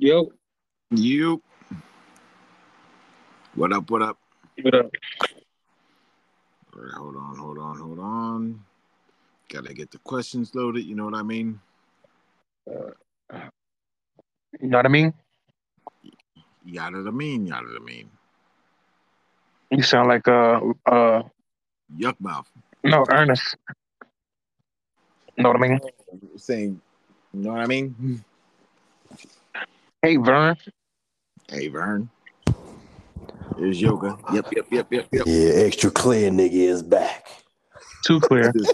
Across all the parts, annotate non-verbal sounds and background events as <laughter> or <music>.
Yo, You. What up? What up? what up? All right, hold on, hold on, hold on. Gotta get the questions loaded. You know what I mean? You know what I mean? Yada the mean, yada the mean. You sound like uh uh Yukmouth. no Ernest. Know what I mean? Saying, you know what I mean? <laughs> Hey Vern. Hey, Vern. Here's yoga. Yep, yep, yep, yep, yep. Yeah, extra clear nigga is back. Too clear. This,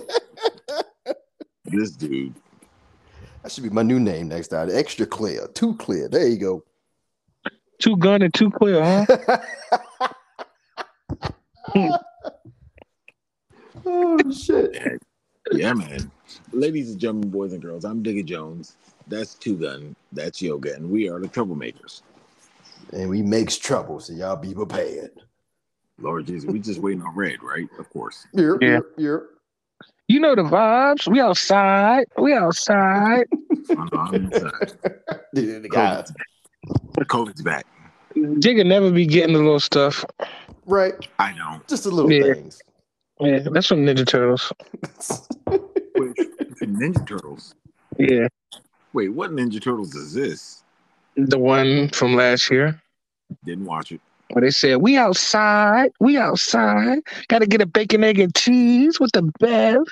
<laughs> this dude. That should be my new name next time. Extra clear, too clear. There you go. Too gun and too clear, huh? <laughs> oh shit. Yeah, man. Ladies and gentlemen, boys and girls, I'm Digga Jones. That's Two Gun. That's Yoga, and we are the troublemakers. And we makes trouble, so y'all be prepared. Lord Jesus, we just waiting on red, right? Of course. <laughs> Yep, Yeah. yep, yep. You know the vibes. We outside. We outside. <laughs> Uh, I'm, I'm inside. Dude, the guy. COVID's, COVID's back. Jigga never be getting the little stuff. Right. I know. Just the little Yeah. things. Yeah, that's from Ninja Turtles. <laughs> Wait, Ninja Turtles. Yeah. Wait, what Ninja Turtles is this? The one from last year. Didn't watch it. Where they said, We outside, we outside. Gotta get a bacon, egg, and cheese with the bev.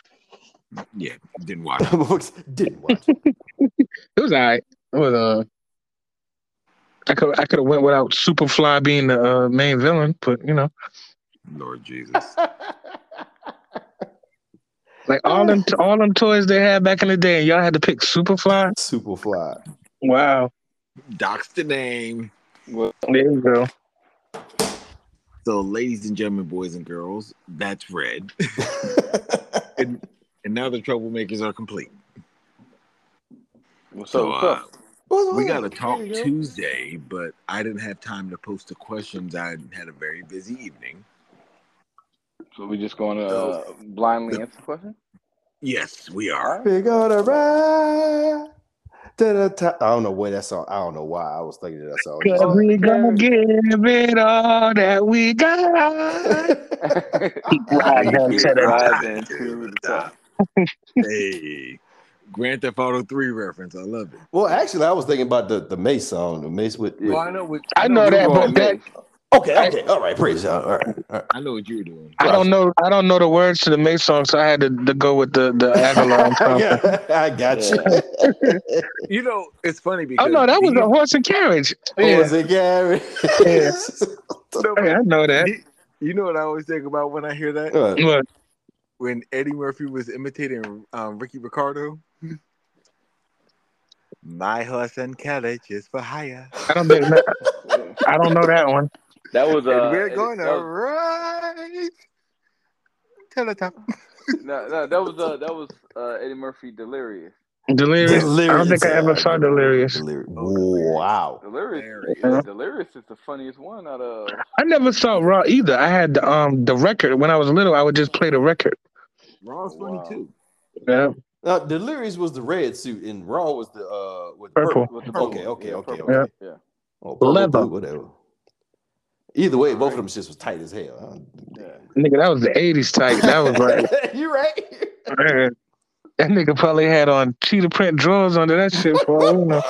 Yeah, didn't watch it. <laughs> Didn't watch it. <laughs> It was alright. It was uh I could I could have went without Superfly being the uh, main villain, but you know, Lord Jesus. <laughs> like all them all them toys they had back in the day, and y'all had to pick Superfly. Superfly. Wow, Doc's the name. there you go. So, ladies and gentlemen, boys and girls, that's red. <laughs> and, and now the troublemakers are complete. What's So, up? What's uh, up? we got to talk go. Tuesday, but I didn't have time to post the questions. I had a very busy evening. So we just going to uh, blindly answer the question? Yes, we are. We're gonna ride. to the top. I don't know where that song. I don't know why I was thinking of that song. Cause we gonna give it all that we <laughs> got. Keep riding to the Riding to the top. <laughs> hey, Grand Theft Auto 3 reference. I love it. well, actually, I was thinking about the the Mase song, the Mase with. with- Well, I know what I know You that, going but that Mase. Okay, okay, all right, praise God. All right, all right. I know what you're doing. I don't know. I don't know the words to the Mase song, so I had to, to go with the the Avalon <laughs> yeah, I got you. <laughs> You know, it's funny because Oh no, that was he- a horse and carriage. What Yeah, was it, Gary? Yeah. <laughs> no, I know that. he- you know what I always think about when I hear that? What? Look, When Eddie Murphy was imitating um, Ricky Ricardo. My horse and carriage is for hire. I don't think that, I don't know that one. That was uh, and we're going to that was- ride to the top. <laughs> no, no, that was uh, that was uh, Eddie Murphy Delirious. Delirious. Delirious. I don't think I ever saw Delirious. Delirious. Wow. Delirious, Hilarious. Delirious is the funniest one out of. I never saw Raw either. I had the, um the record when I was little. I would just play the record. Raw's funny Wow. too. Yeah, Now, Delirious was the red suit, and Raw was the uh, with Purple. With the Okay, purple. okay, Yeah, okay, okay. Yeah. Oh, purple, Leather. blue, whatever. Either way, both of them shits was tight as hell. Yeah. nigga, that was the '80s tight. That was like, <laughs> you right. man, that nigga probably had on cheetah print drawers under that shit for all we know.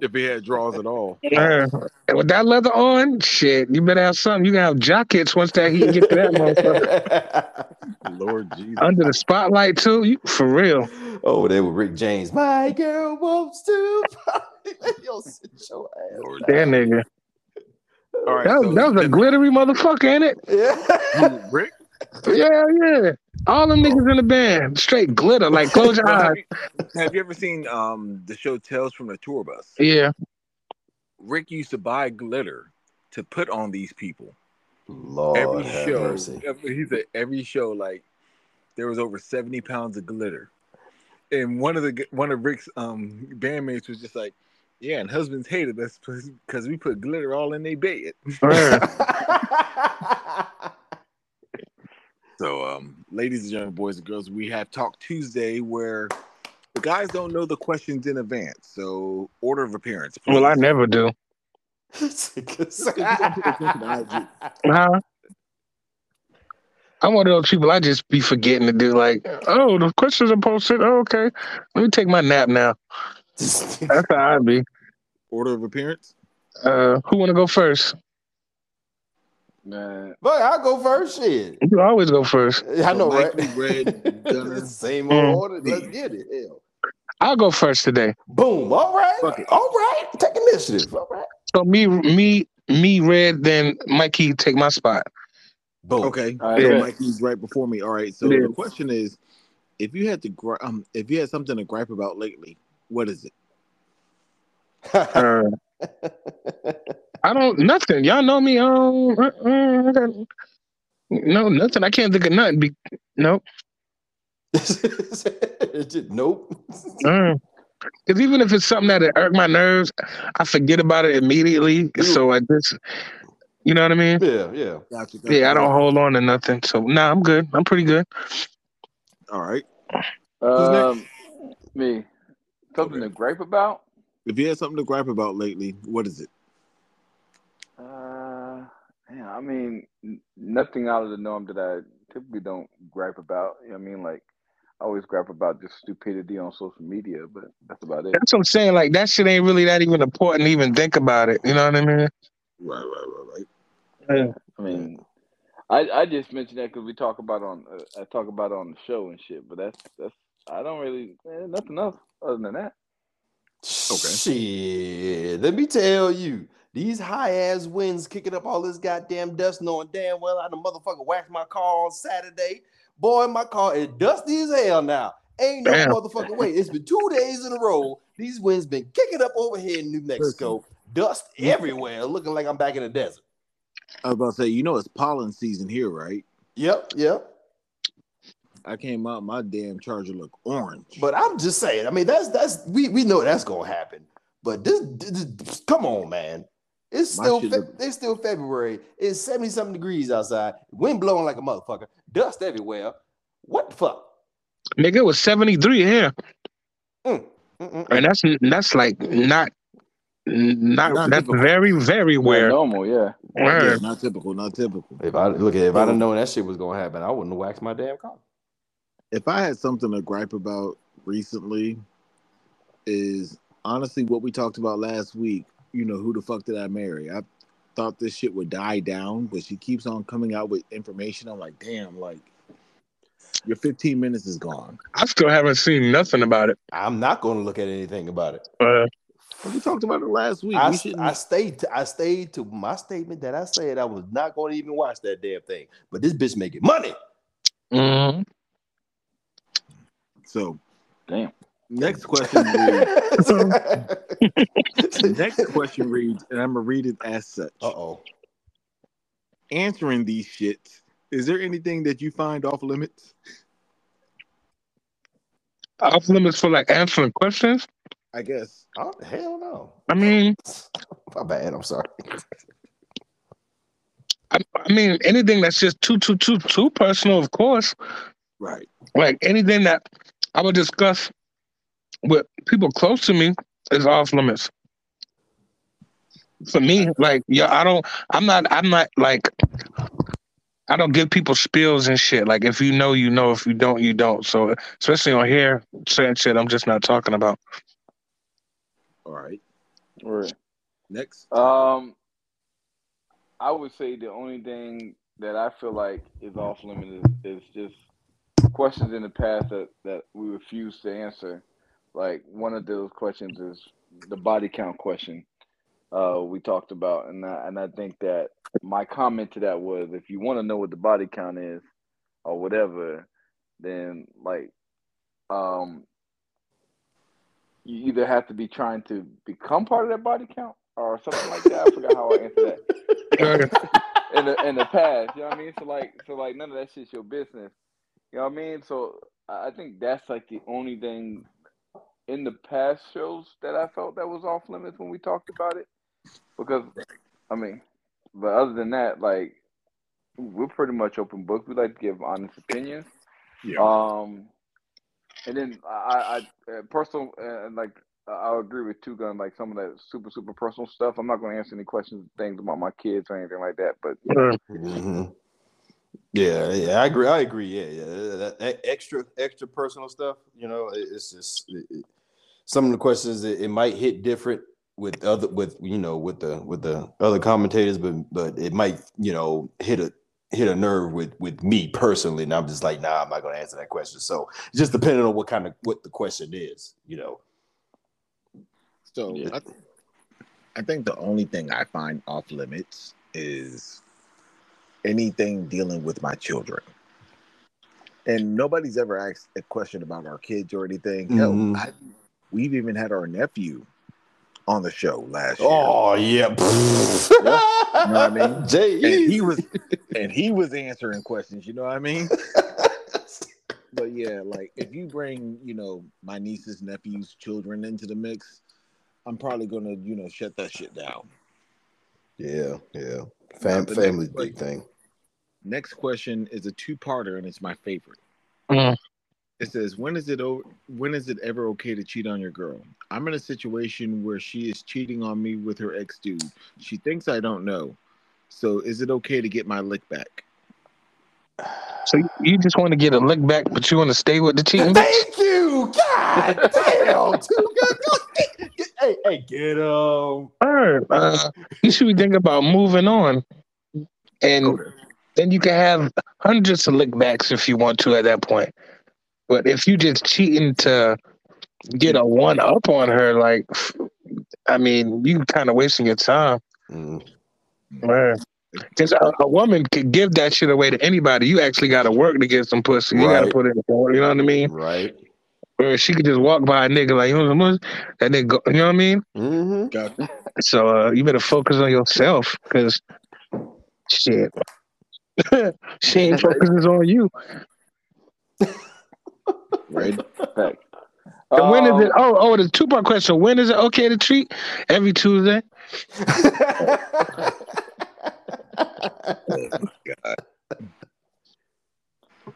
If he had draws at all. Man, and with that leather on, shit, you better have something. You can have jackets once that heat get to that motherfucker. <laughs> Lord Jesus. Under the spotlight too, you, for real. oh, they were Rick James. My girl wants to. <laughs> Yo, sit your ass. Lord. That nigga. All right. That was, so that was a glittery motherfucker, ain't it? Yeah. Rick? Yeah, yeah. All them niggas in the band, straight glitter. Like <laughs> close your eyes. have, you, ever seen um the show Tales from the Tour Bus? Yeah. Rick used to buy glitter to put on these people. Lord every have show, mercy. every, he said every show, like there was over seventy pounds of glitter, and one of the one of Rick's um bandmates was just like, "Yeah, and husbands hated us because we put glitter all in their bed." Word. <laughs> <laughs> So, um, ladies and gentlemen, boys and girls, we have Talk Tuesday where the guys don't know the questions in advance, so order of appearance. Well, I never do. Huh? I'm one of those people. I just be forgetting to do. Like, oh, the questions are posted. Oh, okay, let me take my nap now. That's how I'd be. Order of appearance. Uh, who want to go first? Man, But I'll go first. Shit. You always go first. I know, So right? Red, <laughs> Gunner. Same Mm. old order. Let's get it. Hell. I'll go first today. Boom. All right. All right. Take initiative. All right. So me, me, me, red. Then Mikey take my spot. Boom. Okay, All so. Mikey's right before me. All right. So Yeah. the question is, if you had to, gri- um, if you had something to gripe about lately, what is it? Uh, I don't nothing. Y'all know me. Um, uh, uh, got- no nothing. I can't think of nothing. Be, nope. <laughs> nope. Because even if it's something that irk my nerves, I forget about it immediately. So I just, you know what I mean? Yeah, yeah. Gotcha, gotcha. Yeah, I don't hold on to nothing. So nah, I'm good. I'm pretty good. All right. um, me, something to gripe about. If you had something to gripe about lately, what is it? Uh, yeah, I mean, n- nothing out of the norm that I typically don't gripe about. You know what I mean? Like, I always gripe about just stupidity on social media, but that's about it. That's what I'm saying. Like that shit ain't really that even important to even think about it. You know what I mean? Right, right, right, right. Yeah. I mean, I I just mentioned that because we talk about on uh, I talk about it on the show and shit, but that's that's I don't really eh, nothing else other than that. Okay. Shit. Let me tell you, these high ass winds kicking up all this goddamn dust, knowing damn well I the motherfucker waxed my car on Saturday. Boy, my car is dusty as hell now. Ain't no Damn. motherfucking way. It's been two days in a row. These winds been kicking up over here in New Mexico. Dust everywhere, looking like I'm back in the desert. I was about to say, you know, it's pollen season here, right? Yep, yep. I came out, my damn charger looked orange. But I'm just saying. I mean, that's that's we we know that's gonna happen. But this, this, this- come on, man. It's My still Fe- look- it's still February. It's seventy something degrees outside. Wind blowing like a motherfucker. Dust everywhere. What the fuck? Nigga, it was 73 here. Mm, mm, mm, And that's that's like not not, Not that's typical. very, very Yeah, rare. normal, yeah. yeah, not typical, not typical. If I look at if I'd have known that shit was gonna happen, I wouldn't have waxed my damn car. If I had something to gripe about recently, is honestly what we talked about last week. You know, who the fuck did I marry? I thought this shit would die down, but she keeps on coming out with information. I'm like, damn, like your 15 minutes is gone. I still haven't seen nothing about it. I'm not gonna look at anything about it. Uh, We talked about it last week. I, we. I stayed to, I stayed to my statement that I said I was not going to even watch that damn thing. But this bitch making money. mhm. So Damn. next question reads. <laughs> next question reads, and I'm gonna read it as such. Uh oh. Answering these shits, is there anything that you find off limits? Off limits for like answering questions. I guess. Oh hell no. I mean, <laughs> My bad. I'm sorry. I, I mean anything that's just too, too, too, too personal, of course. Right. Like anything that I would discuss with people close to me is off limits. For me, like yeah, I don't. I'm not. I'm not like. I don't give people spills and shit. Like if you know, you know. If you don't, you don't. So especially on here, certain shit, I'm just not talking about. All right. Right. Next. Um, I would say the only thing that I feel like is off limit is, is just questions in the past that, that we refuse to answer. Like one of those questions is the body count question uh, we talked about, and I, and I think that my comment to that was if you want to know what the body count is or whatever, then like um, you either have to be trying to become part of that body count or something like that. I forgot how I answered that <laughs> in the in the past. You know what I mean? So like so like none of that shit's your business. You know what I mean? So I I think that's like the only thing in the past shows that I felt that was off limits when we talked about it. Because I mean, but other than that, like we're pretty much open book. We like to give honest opinions. Yeah. Um and then I, I uh, personal and uh, like I'll agree with Two Gun, like some of that super super personal stuff. I'm not going to answer any questions, things about my kids or anything like that. But mm-hmm. Yeah, yeah, I agree. I agree. Yeah, yeah, that, that extra extra personal stuff. You know, it's just it, it, some of the questions it, it might hit different with other with you know with the with the other commentators, but but it might you know hit a hit a nerve with with me personally, and I'm just like, nah, I'm not gonna answer that question. So just depending on what kind of what the question is, you know. So yeah. I, I think the only thing I find off limits is anything dealing with my children. And nobody's ever asked a question about our kids or anything. Mm-hmm. Hell, I, we've even had our nephew on the show last year. Oh yeah. yeah. <laughs> You know what I mean? And he was and he was answering questions, you know what I mean? <laughs> but yeah, like if you bring, you know, my nieces, nephews, children into the mix, I'm probably gonna, you know, shut that shit down. Yeah, yeah. Fam- family big thing. Next question is a two-parter, and it's my favorite. Mm. It says, "When is it over? When is it ever okay to cheat on your girl? I'm in a situation where she is cheating on me with her ex dude. She thinks I don't know. So is it okay to get my lick back?" So you just want to get a lick back, but you want to stay with the cheating? Thank you. God damn. <laughs> Too good. Hey, hey, get him. All right. Uh, <laughs> you should be thinking about moving on, and then you can have hundreds of lick backs if you want to at that point. But if you just cheating to get a one up on her, like, I mean, you kind of wasting your time. Mm. Man. Because a, a, woman could give that shit away to anybody. You actually got to work to get some pussy. You got to put it in the You know what I mean? Right. Or she could just walk by a nigga like, you know, that nigga, you know what I mean? Mm-hmm. So uh, you better focus on yourself because shit. <laughs> she ain't focusing on you. right. Fact. And um, when is it? Um, oh, oh, the two part question. When is it okay to treat? Every Tuesday. <laughs>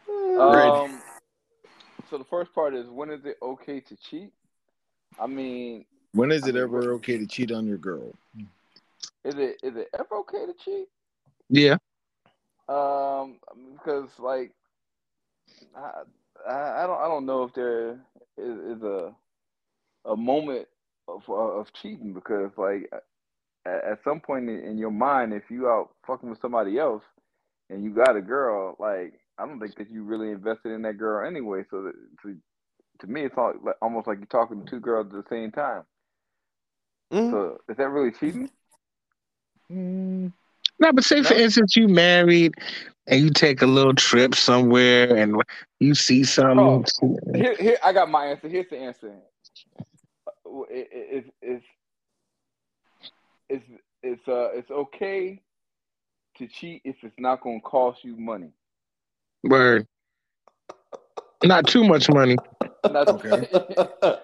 oh um, so the first part is when is it okay to cheat? I mean, when is it I mean, ever okay to cheat on your girl? Is it is it ever okay to cheat? Yeah. Um, because like I, I, don't I don't know if there is, is a a moment of of cheating because like at, at some point in, in, your mind, if you out fucking with somebody else and you got a girl, like I don't think that you really invested in that girl anyway. So that, to to me, it's all, almost like you're talking to two girls at the same time. Mm. So is that really cheating? Mm. No, but say for instance, you married and you take a little trip somewhere and you see something. Oh, <laughs> here, here, I got my answer. Here's the answer. It's it's it's it's uh it's okay to cheat if it's not gonna cost you money. Word. Not too much money. Not, okay.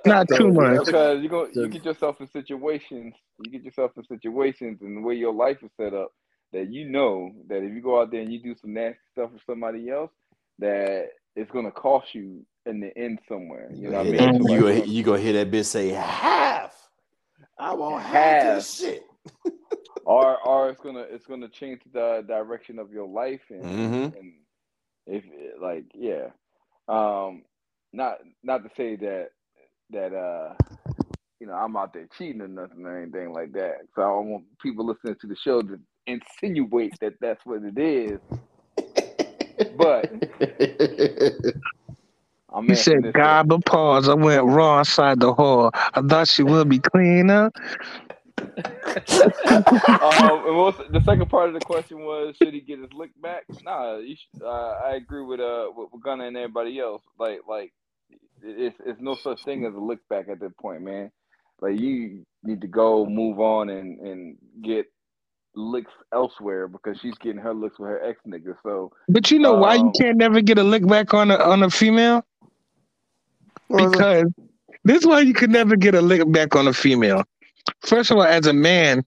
not too much. Because you go you get yourself in situations, you get yourself in situations and the way your life is set up that you know that if you go out there and you do some nasty stuff with somebody else, that it's gonna cost you in the end somewhere. You know what I mean? You go, you go hear that bitch say half. I want half, half this shit. or or it's gonna it's gonna change the direction of your life and, mm-hmm. and if like yeah. Um not not to say that that uh you know I'm out there cheating or nothing or anything like that. So I don't want people listening to the show to insinuate that that's what it is. But <laughs> I'm he said, God, but pause. I went raw inside the hall. I thought she would be cleaner. Um, the second part of the question was, should he get his lick back? Nah, should, uh, I agree with uh with, with Gunna and everybody else. Like like it's it's no such thing as a lick back at that point, man. Like you need to go move on and and get licks elsewhere because she's getting her licks with her ex nigga. So, but you know um, why you um, can't never get a lick back on a on a female? Because this is why you could never get a lick back on a female. First of all, as a man,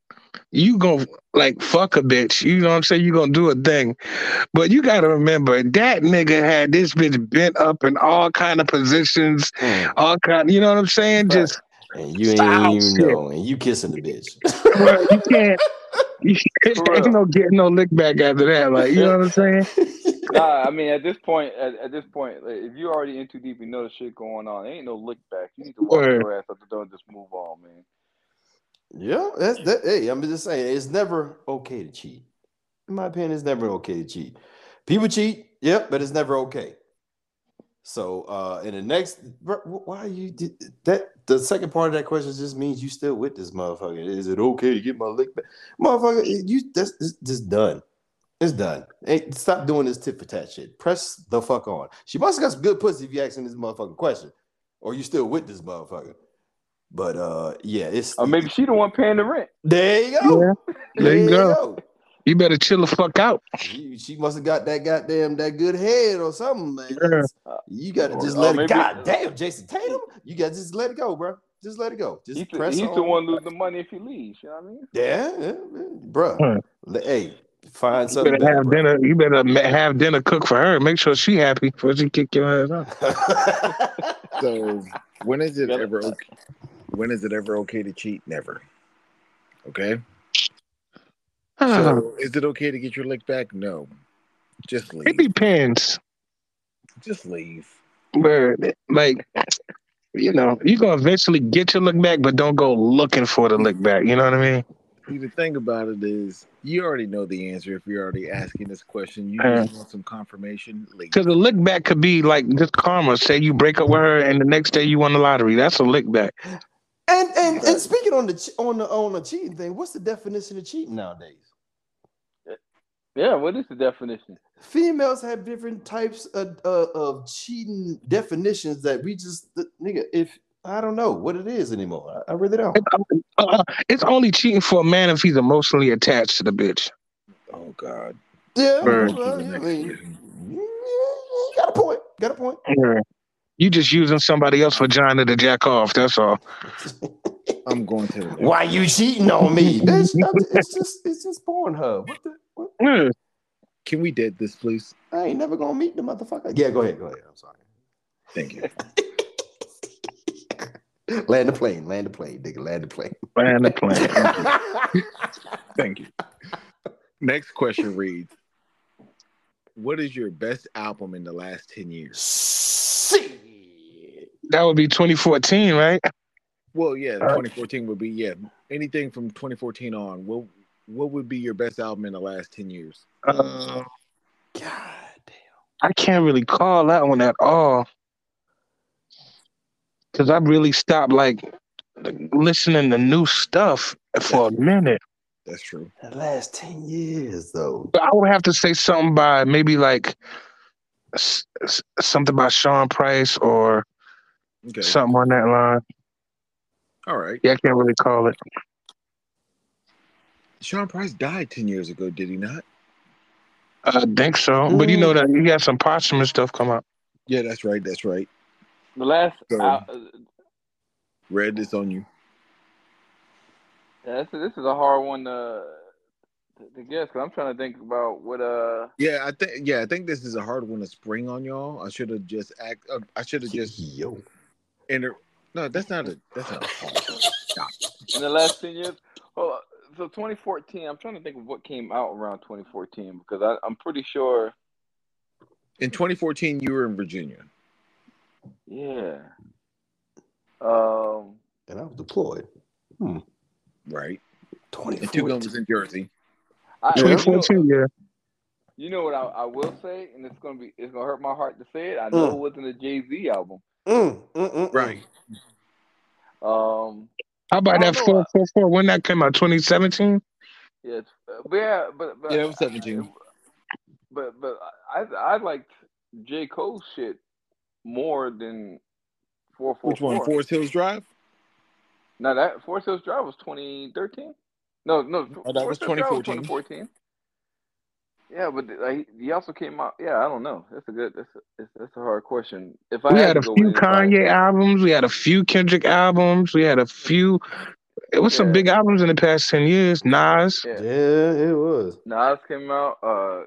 you go like fuck a bitch. You know what I'm saying? You're gonna do a thing. But you gotta remember that nigga had this bitch bent up in all kind of positions, Mm. all kind you know what I'm saying? Right. Just And you ain't even shit. know, and you kissing the bitch. well, you can't <laughs> you ain't no getting no lick back after that. Like, you know what I'm saying? Nah, I mean at this point, at, at this point, like, if you're already in too deep, you know the shit going on. There ain't no lick back. You need to walk Word. your ass out the door and just move on, man. Yeah, that's that. Hey, I'm just saying, it's never okay to cheat. In my opinion, it's never okay to cheat. People cheat, yep, but it's never okay. So, uh, in the next, why you did that? The second part of that question just means you still with this motherfucker. Is it okay to get my lick back, motherfucker? You that's just done. It's done. Hey, stop doing this tit for tat shit. Press the fuck on. She must have got some good pussy if you asking this motherfucking question, or you still with this motherfucker. But uh, yeah, it's Or maybe she the one paying the rent. there you go. Yeah. There you go. go. You better chill the fuck out. She, she must have got that goddamn that good head or something, man. Yeah. You got to just or let it. maybe- God damn, Jayson Tatum. You got to just let it go, bro. Just let it go. Just He's, the, press he's on. the one losing the money if he leaves. You know what I mean? Yeah, yeah, yeah, bro. Hmm. Le- Hey, find You something better better, have bro. dinner. You better have dinner cooked for her. Make sure she happy before she kick your ass out. <laughs> So when is it ever okay? When is it ever okay to cheat? Never. Okay. So is it okay to get your lick back? No. Just leave. it depends. Just leave. Where like you know, you're gonna eventually get your lick back, but don't go looking for the lick back. You know what I mean? See, the thing about it is, you already know the answer if you're already asking this question. You Uh. just want some confirmation. Because the lick back could be like just karma. Say you break up with her, and the next day you won the lottery. That's a lick back. And and and speaking on the on the on the cheating thing, what's the definition of cheating nowadays? Yeah. What is the definition? Females have different types of uh, of cheating definitions that we just the- nigga. If I don't know what it is anymore, I, I really don't. Uh, it's only cheating for a man if he's emotionally attached to the bitch. oh God. Yeah, well, I mean, you got a point. Got a point. Yeah. You just using somebody else's vagina to jack off. That's all. <laughs> I'm going to. The next Why you cheating on me, <laughs> bitch? It's just it's just Pornhub. What the? What? Yeah. Can we dead this, please? I ain't never gonna meet the motherfucker. Yeah, go ahead. Go ahead. I'm sorry. Thank you. <laughs> land the plane. Land the plane, nigga. Land the plane. Land the plane. Thank you. Next question reads What is your best album in the last 10 years? Shit. That would be 2014, right? Well, yeah, Uh, 2014 would be, yeah, anything from 2014 on. What, what would be your best album in the last 10 years? Uh, God damn. I can't really call that one at all. Cause I've really stopped like listening to new stuff for a minute. That's true. The last 10 years, though. But I would have to say something by maybe like s- s- something by Sean Price or Okay. something on that line. All right. Yeah, I can't really call it. Sean Price died 10 years ago, did he not? I think so. But you know that he got some posthumous stuff come out. Yeah, that's right. That's right. The last. So- uh, Red, it's on you. yeah, this, this is a hard one to to, to guess. Cause I'm trying to think about what uh. Yeah, I think. Yeah, I think this is a hard one to spring on y'all. I should have just act. Uh, I should have just Yo. enter. No, that's not a. That's not a hard in the last 10 years. Oh, so 2014, I'm trying to think of what came out around 2014 because I, I'm pretty sure. In 2014, you were in Virginia. Yeah. Um. And I was deployed. Right. And 2014. two guns was in Jersey. I, you, know, 2014, yeah. you know what I, I will say, and it's gonna be it's gonna hurt my heart to say it. I know Mm. it wasn't a Jay Z album. Mm, mm, mm, mm. Right. Um. How about that 444? When that came out? 2017? Yeah. Uh, but yeah. But, but Yeah, it was 17. But but I I liked J Cole shit more than four four Which one? Forest Hills Drive. Now that Forest Hills Drive was 2013. No, no, Oh, that was Forest Hills Drive 2014. 2014. Yeah, but like, he also came out. Yeah, I don't know. That's a good. That's a, that's, that's a hard question. If I We had had a few with anybody- Kanye albums. We had a few Kendrick albums. We had a few. It was some big albums in the past ten years. Nas, Yeah. Yeah, it was. Nas came out. Uh, I would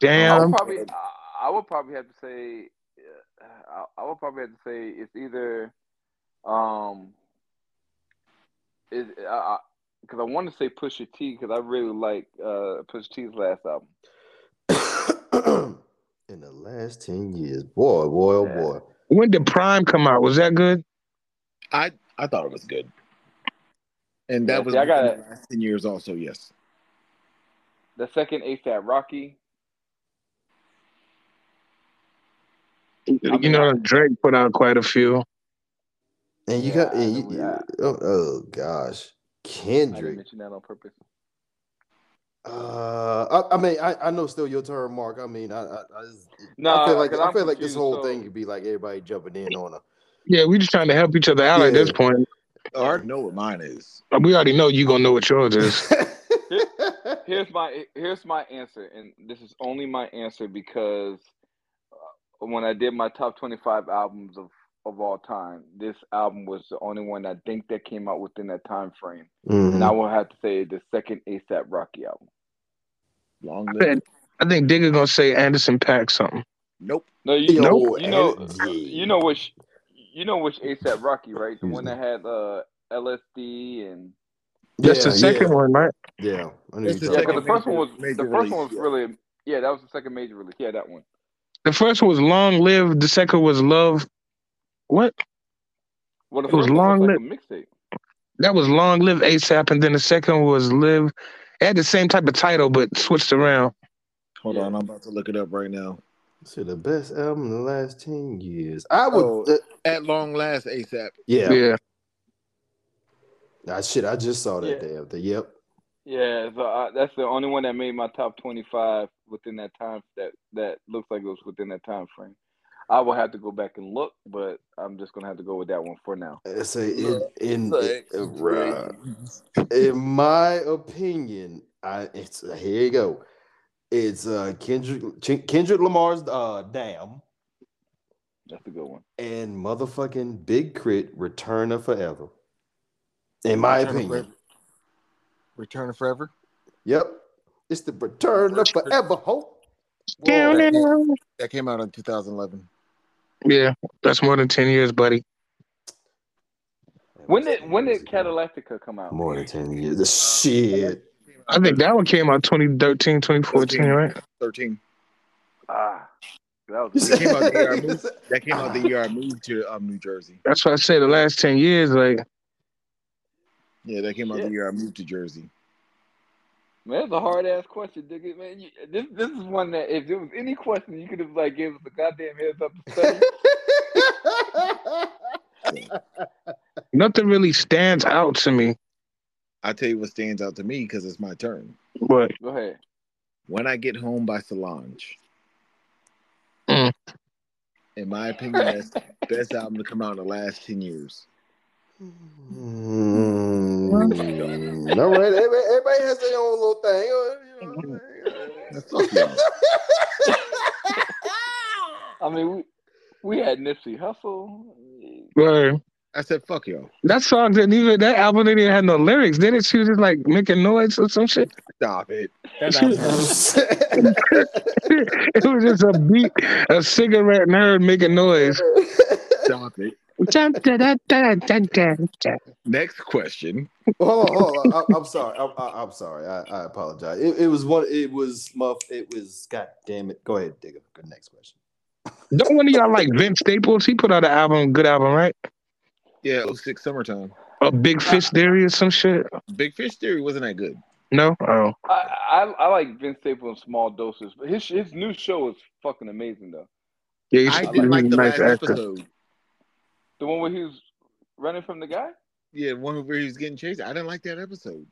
damn. probably, I, I would probably have to say, uh, I, I would probably have to say it's either, um, is because I want to say Pusha T because I really like uh Pusha T's last album. <coughs> In the last 10 years. Boy, boy, oh boy. When did Prime come out? Was that good? I I thought it was good, and that Yeah, was see, I got it. the last ten years also. Yes, The second ASAP Rocky. you know, Drake put out quite a few. And you Yeah, got and you, you- oh, oh gosh. I didn't mention that on purpose. Uh, I, I mean, I, I know still your turn, Mark. I mean, I, I, I, just- Nah, I feel like 'cause I I'm feel like this whole so- thing could be like everybody jumping in on a. Yeah, we're just trying to help each other out at this point. I already know what mine is. We already know you gonna know what yours is. <laughs> Here's my here's my answer, and this is only my answer because uh, when I did my top 25 albums of of all time, this album was the only one I think that came out within that time frame. Mhm. And I will have to say the second ASAP Rocky album. Long I live. think, I think Digga gonna say Anderson .Paak something. Nope. No, you, Yo, know, you know, you know which, you know which ASAP Rocky, right? The one that had uh, LSD and That's the second yeah. one, right? Yeah, I knew the yeah, because the second first one was major- the major first one was yeah. really yeah, that was the second major release. Yeah, that one. The first one was Long Live. The second was Love. What? Well, the It was first one was like long a mixtape. That was Long Live ASAP, and then the second was Live. It had the same type of title, but switched around. Hold Yeah. on, I'm about to look it up right now. So the best album in the last ten years. I would. Oh. uh, At long last, ASAP. yeah. Yeah. Ah, shit, I just saw that Yeah. damn thing. Yep. Yeah, so I, that's the only one that made my top twenty-five within that time. That that looks like it was within that time frame. I will have to go back and look, but I'm just gonna have to go with that one for now. I say in in, Like, uh, in my opinion, I it's here you go. It's uh Kendrick Kendrick Lamar's uh Damn That's a good one. and motherfucking Big K.R.I.T. Return of Forever. In my Return of opinion. Forever. Return of Forever. Yep. It's the Return of Forever Hope. Down that, there. that came out in 2011. Yeah, that's more than ten years, buddy. When did when did Cadillactica come out? more than 10 years? The shit. I think that one came out 2013, 2014, right? 13. Ah, that was That came out the year I moved. <laughs> That came out the year I moved to um, New Jersey. That's why I say the last ten years, like Yeah, that came out Yeah. the year I moved to Jersey. Man, that's a hard ass question, digga. Man, you, this this is one that if there was any question, you could have like gave us a goddamn heads up to study. <laughs> nothing really stands out to me. I tell you what stands out to me because it's my turn. What? Go ahead. When I Get Home by Solange. Mm. In my opinion, that's the best album to come out in the last 10 years. Mm, <laughs> all right, everybody, everybody has their own little thing. you know. That's fuck y'all. I mean, we we had Nipsey Hussle. but I said, fuck y'all. that song didn't even that album didn't even have no lyrics, did it? She was just like making noise or some shit. Stop it. That She- album- <laughs> it was just a beat, a cigarette nerd making noise. Stop it. <laughs> Next question. hold on, hold on. I, I'm sorry. I, I, I'm sorry. I, I apologize. It, it was one. It was muff. It was. God damn it. Go ahead, dig Digga. Good next question. Don't one of y'all like Vince Staples? He put out an album, good album, right? Yeah, 06 Summertime. A Big Fish Theory or some shit. Big Fish Theory wasn't that good. No, oh, I, I I like Vince Staples in small doses, but his his new show is fucking amazing though. yeah, he's I a didn't like the nice last actor. episode. The one where he was running from the guy. Yeah, the one where he was getting chased. I didn't like that episode.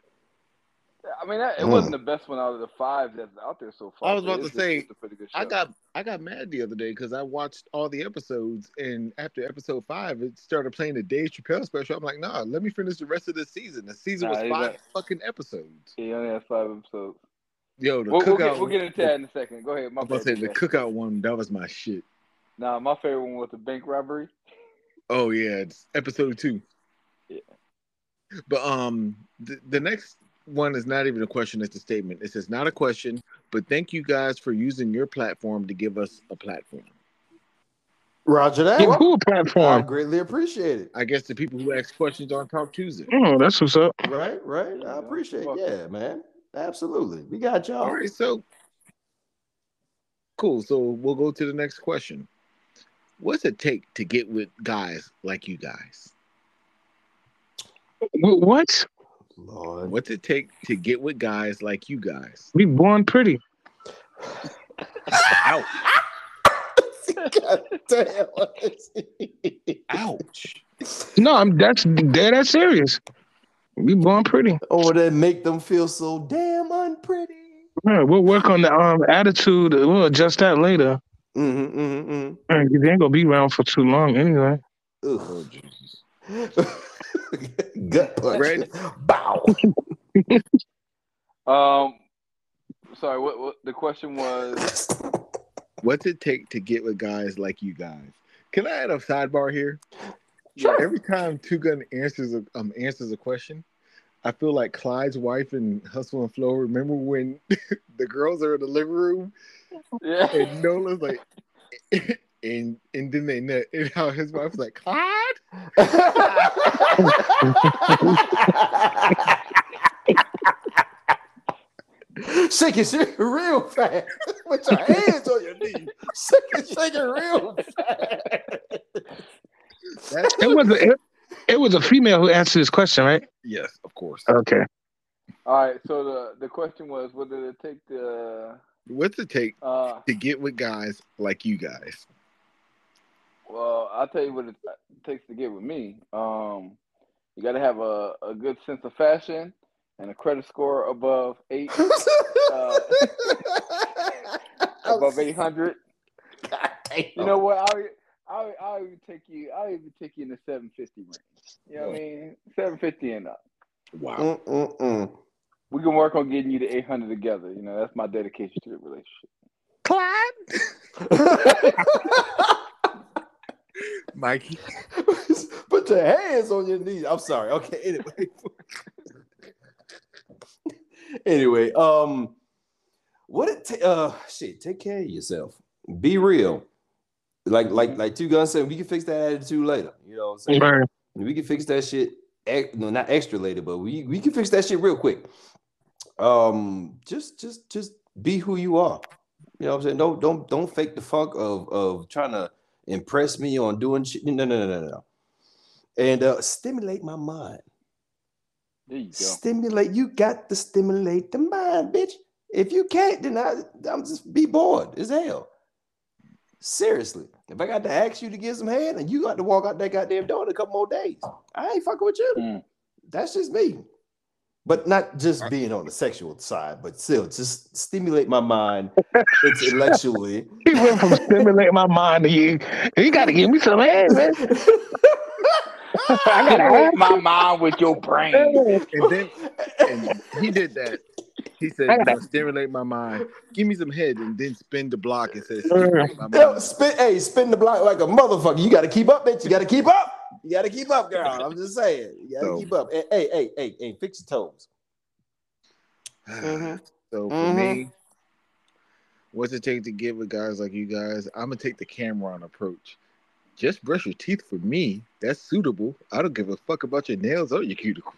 I mean, that, it Hmm. wasn't the best one out of the five that's out there so far. I was about to say, it's a pretty good show. I got I got mad the other day because I watched all the episodes, and after episode five, it started playing the Dave Chappelle special. I'm like, nah, let me finish the rest of the season. The season Nah, was five got- fucking episodes. He only has five episodes. Yo, the We'll, we'll, cookout. get, we'll get into that in a second. Go ahead. My I'm about to say the Jack. cookout one. That was my shit. Nah, my favorite one was the bank robbery. <laughs> Oh yeah, it's episode two. Yeah. But um, the, the next one is not even a question; it's a statement. It says not a question, but thank you guys for using your platform to give us a platform. Roger that. Give who a I platform? I greatly appreciate it. I guess the people who ask questions on Talk Tuesday. Oh, that's what's up. Right, right. I appreciate fuck it. Yeah, man. Absolutely. We got y'all. All right, so cool. So we'll go to the next question. What's it take to get with guys like you guys? What? Lord. What's it take to get with guys like you guys? We born pretty. <laughs> Ouch! <laughs> Ouch! No, I'm that's dead. That's serious. We born pretty. or that make them feel so damn unpretty. Yeah, we'll work on the um attitude. We'll adjust that later. Mm-hmm, mm-hmm, Uh, They ain't gonna be around for too long anyway. Oh, mm. Jesus. <laughs> Gut punch. Red. Bow. <laughs> Um, sorry. What, what the question was? <laughs> What's it take to get with guys like you guys? Can I add a sidebar here? Sure. Every time Two Gun answers a um answers a question, I feel like Clyde's wife in Hustle and Flow. Remember when the girls are in the living room Yeah. and Nola's like, and and then they nut, and how his wife's like, Clyde. shake it, shake it real fast. With your hands on your knees. Shake it, shake it real fast. It was a it, it was a female who answered this question, right? yes, of course. Okay. All right. So the the question was, what did it take to? What's it take Uh, to get with guys like you guys? well, I'll tell you what it takes to get with me. Um, you got to have a, a good sense of fashion and a credit score above eight, uh, <laughs> above eight hundred. God. You know what? I'll, I'll, I'll even take you. I'll even take you in the seven fifty range. You know what I mean? Seven fifty and up. Wow. Mm-mm-mm. We can work on getting you to eight hundred together. You know, that's my dedication to the relationship. <laughs> Mikey. Put your hands on your knees. I'm sorry. Okay. Anyway. <laughs> anyway, um, what it ta- uh shit, take care of yourself. Be real. Like like like two guns said, we can fix that attitude later. You know what I'm saying? Right. We can fix that shit. ex- No, not extra later, but we we can fix that shit real quick. Um, just just just be who you are. You know what I'm saying? Don't don't don't fake the funk of of trying to impress me on doing shit. No, no, no, no, no. And uh stimulate my mind. There you go. Stimulate. You got to stimulate the mind, bitch. If you can't, then I, I'm just be bored as hell. Seriously. If I got to ask you to get some head and you got to walk out that goddamn door in a couple more days, I ain't fucking with you. Mm. That's just me. But not just being on the sexual side, but still just stimulate my mind intellectually. <laughs> He went from stimulate my mind to you. You got to give me some head, man. I gotta Stimulate my mind with your brain. And then and he did that. He said, you know, stimulate my mind. Give me some head and then spin the block and say, stimulate mm. my Yo, mind. spin, hey, spin the block like a motherfucker. You got to keep up, bitch. You got to keep up. You got to keep up, girl. I'm just saying. You got to So- keep up. Hey, hey, hey, hey, hey, fix your toes. Mhm. So for Mhm. me, what's it take to get with guys like you guys? I'm gonna take the Cameron approach. Just brush your teeth for me. That's suitable. I don't give a fuck about your nails or your cuticles.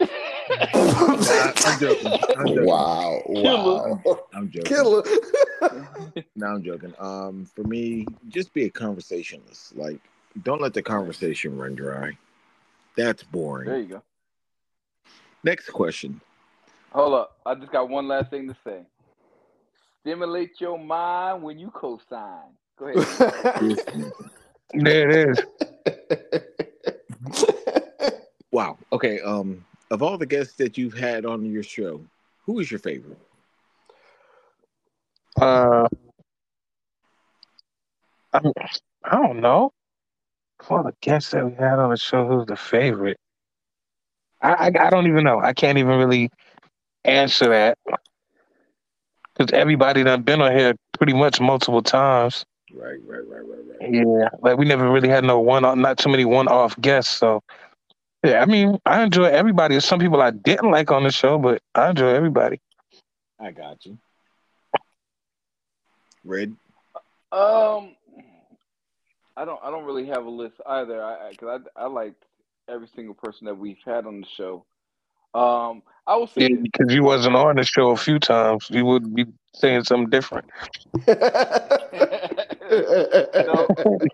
<laughs> Nah, I'm joking. I'm joking. Wow, wow. I'm joking. Killer. No, I'm joking. Um, for me, just be a conversationalist. Like, don't let the conversation run dry. That's boring. There you go. Next question. Hold up. I just got one last thing to say. Stimulate your mind when you co-sign. Go ahead. <laughs> There it is. <laughs> Wow. Okay. Um, of all the guests that you've had on your show, who is your favorite? Uh, I, I don't know. For the guests that we had on the show, who's the favorite? I, I, I don't even know. I can't even really answer that because everybody done been on here pretty much multiple times. Right, right, right, right, right. Yeah, like we never really had no one, not too many one-off guests. So Yeah, I mean, I enjoy everybody. There's some people I didn't like on the show, but I enjoy everybody. I got you. Red. Um, I don't. I don't really have a list either. I because I, I liked every single person that we've had on the show. Um, I would say Yeah, because you wasn't on the show a few times, you would be saying something different. no,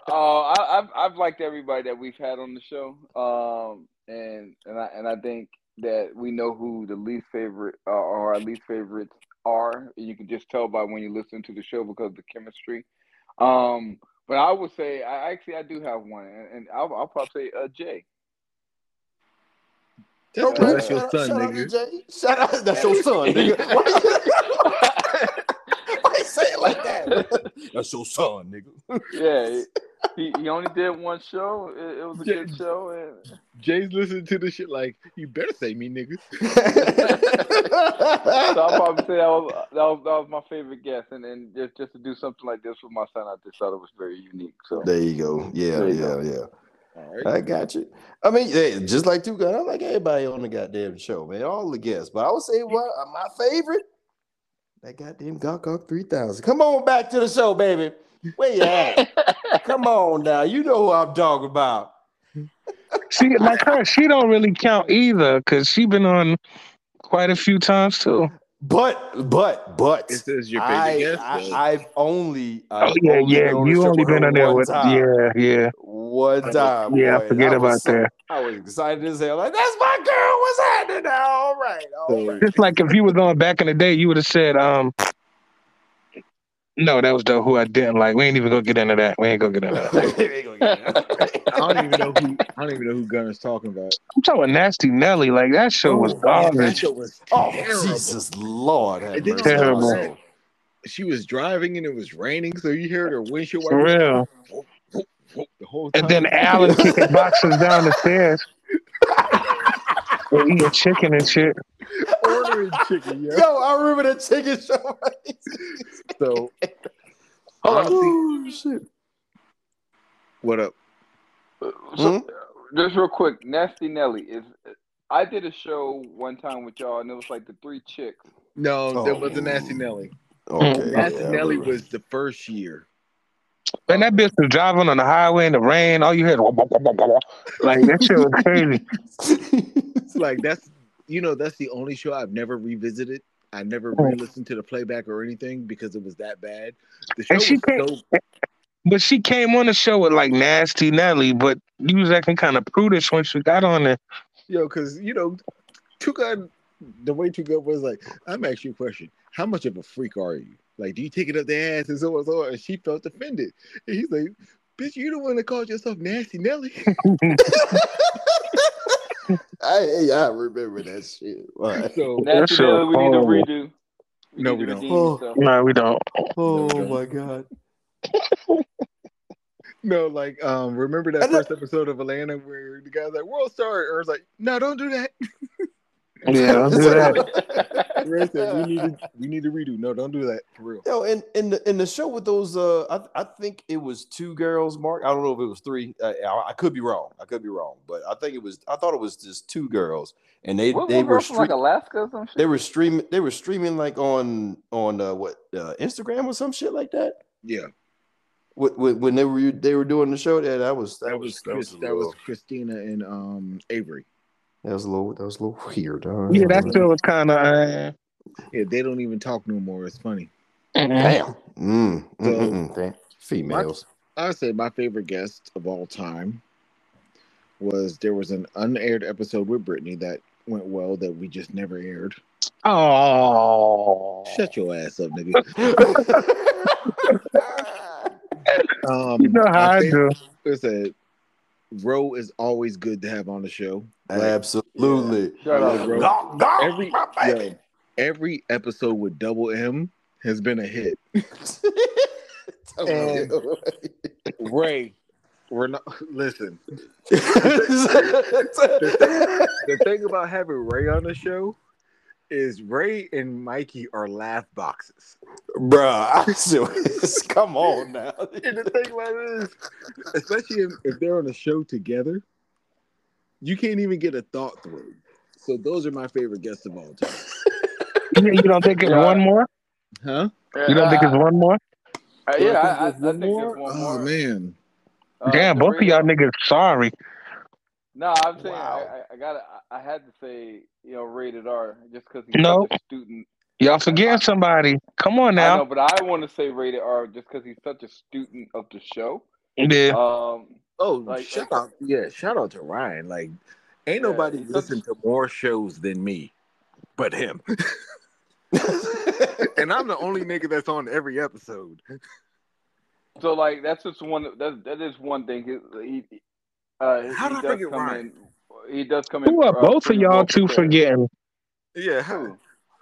uh, I, I've I've liked everybody that we've had on the show, um, and and I and I think that we know who the least favorite uh, or our least favorites are. You can just tell by when you listen to the show because of the chemistry. Um, but I would say I actually I do have one, and, and I'll, I'll probably say uh, Jay. All That's, that's your son, shout out to nigga. Jay. Shout out, that's your son, nigga. <laughs> Why you, why you say it like that? <laughs> That's your son, nigga. Yeah, <laughs> he, he only did one show. It, it was a good show, and Jay's listening to this shit like, you better say me, nigga. <laughs> so I'll probably say that was, that was that was my favorite guest, and then just just to do something like this with my son, I just thought it was very unique. So there you go. Yeah, you yeah, go. yeah. All right. I got you. I mean, yeah, just like two guys, I like everybody on the goddamn show, man. All the guests. But I would say what my favorite, that goddamn Gawk Gawk 3000. Come on back to the show, baby. Where you at? <laughs> Come on now. You know who I'm talking about. See, like her, she don't really count either because she been on quite a few times too. But but but This is your favorite I, guest, though. I, have only uh, Oh I've yeah, only yeah. been on the You only been on there one with time. yeah, yeah, One time. yeah. Boy, forget about so- that. I was excited as hell. Like, that's my girl. What's happening now? All right. All So- right. Just like if you was on back in the day, you would have said, um, no, that was the who I didn't like. We ain't even gonna get into that. We ain't gonna get into that. <laughs> <laughs> I don't even know who I don't even know who Gunner's talking about. I'm talking about Nasty Nelly. Like that show was Oh, That garbage. show was oh, terrible. Jesus Lord. It didn't. Terrible. Also, She was driving and it was raining, so you heard her windshield For wipers real. The whole time. And then Alan <laughs> kicking boxes down the stairs. And eating chicken and shit. ordering chicken, yo. Yo, I remember that chicken show. So <laughs> Hold on. oh, shit. what up? So, hmm? just real quick, Nasty Nelly is. I did a show one time with y'all, and it was like the three chicks. No, that Oh. wasn't Nasty Nelly. Okay. Nasty yeah, Nelly was the first year. And that bitch was driving on the highway in the rain. All you heard, wah, like that shit was crazy. It's <laughs> <laughs> like that's you know that's the only show I've never revisited. I never Oh. re-listened to the playback or anything because it was that bad. The show And she was can't- so But she came on the show with like Nasty Nelly, but you was acting kind of prudish when she got on there. yo because you know Tuka the way Tuka was like I'm asking you a question. How much of a freak are you? Like, do you take it up their ass and so on and so on? And she felt offended. And he's like, "Bitch, you the one that called yourself Nasty Nelly." <laughs> I, I remember that shit. Right. so Nasty shit Nelly, we need to horrible. redo. No, need we to don't. redeem Oh. yourself. no, we don't. Oh No, my god. no, like, um, remember that And that- first episode of Atlanta where the guy's like, "World Star," or it's like, "No, don't do that." <laughs> Yeah, don't do that. <laughs> Ray said, "We need to, we need to redo." No, don't do that for real. Yo, in in the in the show with those, uh, I I think it was two girls. Mark, I don't know if it was three. Uh, I, I could be wrong. I could be wrong, but I think it was. I thought it was just two girls, and they What, they what were girl from like Alaska or some shit? they were streaming. They were streaming like on on uh, what uh, Instagram or some shit like that. Yeah, When, when when they were they were doing the show, that that was that was Chris, a that was Christina and um Avery. That was a little that was a little weird. huh? Yeah, that show was kind of. Uh, Yeah, they don't even talk no more. It's funny. Damn. Mm, mm, So- mm, mm, damn. Females. I say my favorite guest of all time was there was an unaired episode with Brittany that went well that we just never aired. Oh, Shut your ass up, nigga. <laughs> <laughs> Um, you know how my I do. Listen, Ro is always good to have on the show. Like, Absolutely. Shut Like, up. bro, Gawk, gawk, every my baby. yo, every episode with Double M has been a hit. <laughs> And- Ray, we're not listen. <laughs> The thing about having Ray on the show is Ray and Mikey are laugh boxes. Bruh, <laughs> I'm serious. <laughs> Come on now. <laughs> And the thing about it is, especially if, if they're on a show together, You can't even get a thought through. So those are my favorite guests of all time. You, you don't think it's Yeah. one more? Huh? You don't think it's Uh, one more? uh, yeah, I, I, I think there's one Oh more. man. Uh, Damn, both of y'all niggas sorry. No, I'm saying Wow. I, I, I got I had to say you know rated R just because he's No. such a student. Y'all forgetting somebody. Come on I know, now. but I want to say rated R just because he's such a student of the show. Yeah. Um, Oh, Like- shout like- out! Yeah, shout out to Ryan. Like, ain't Yeah, nobody he's such- listen to more shows than me, but him. <laughs> and I'm the only nigga that's on every episode. so like that's just one that that is one thing. He, he uh, How he did I does forget come Ryan? in. He does come in. Who are uh, both of y'all well two prepared. forgetting? Yeah. Who?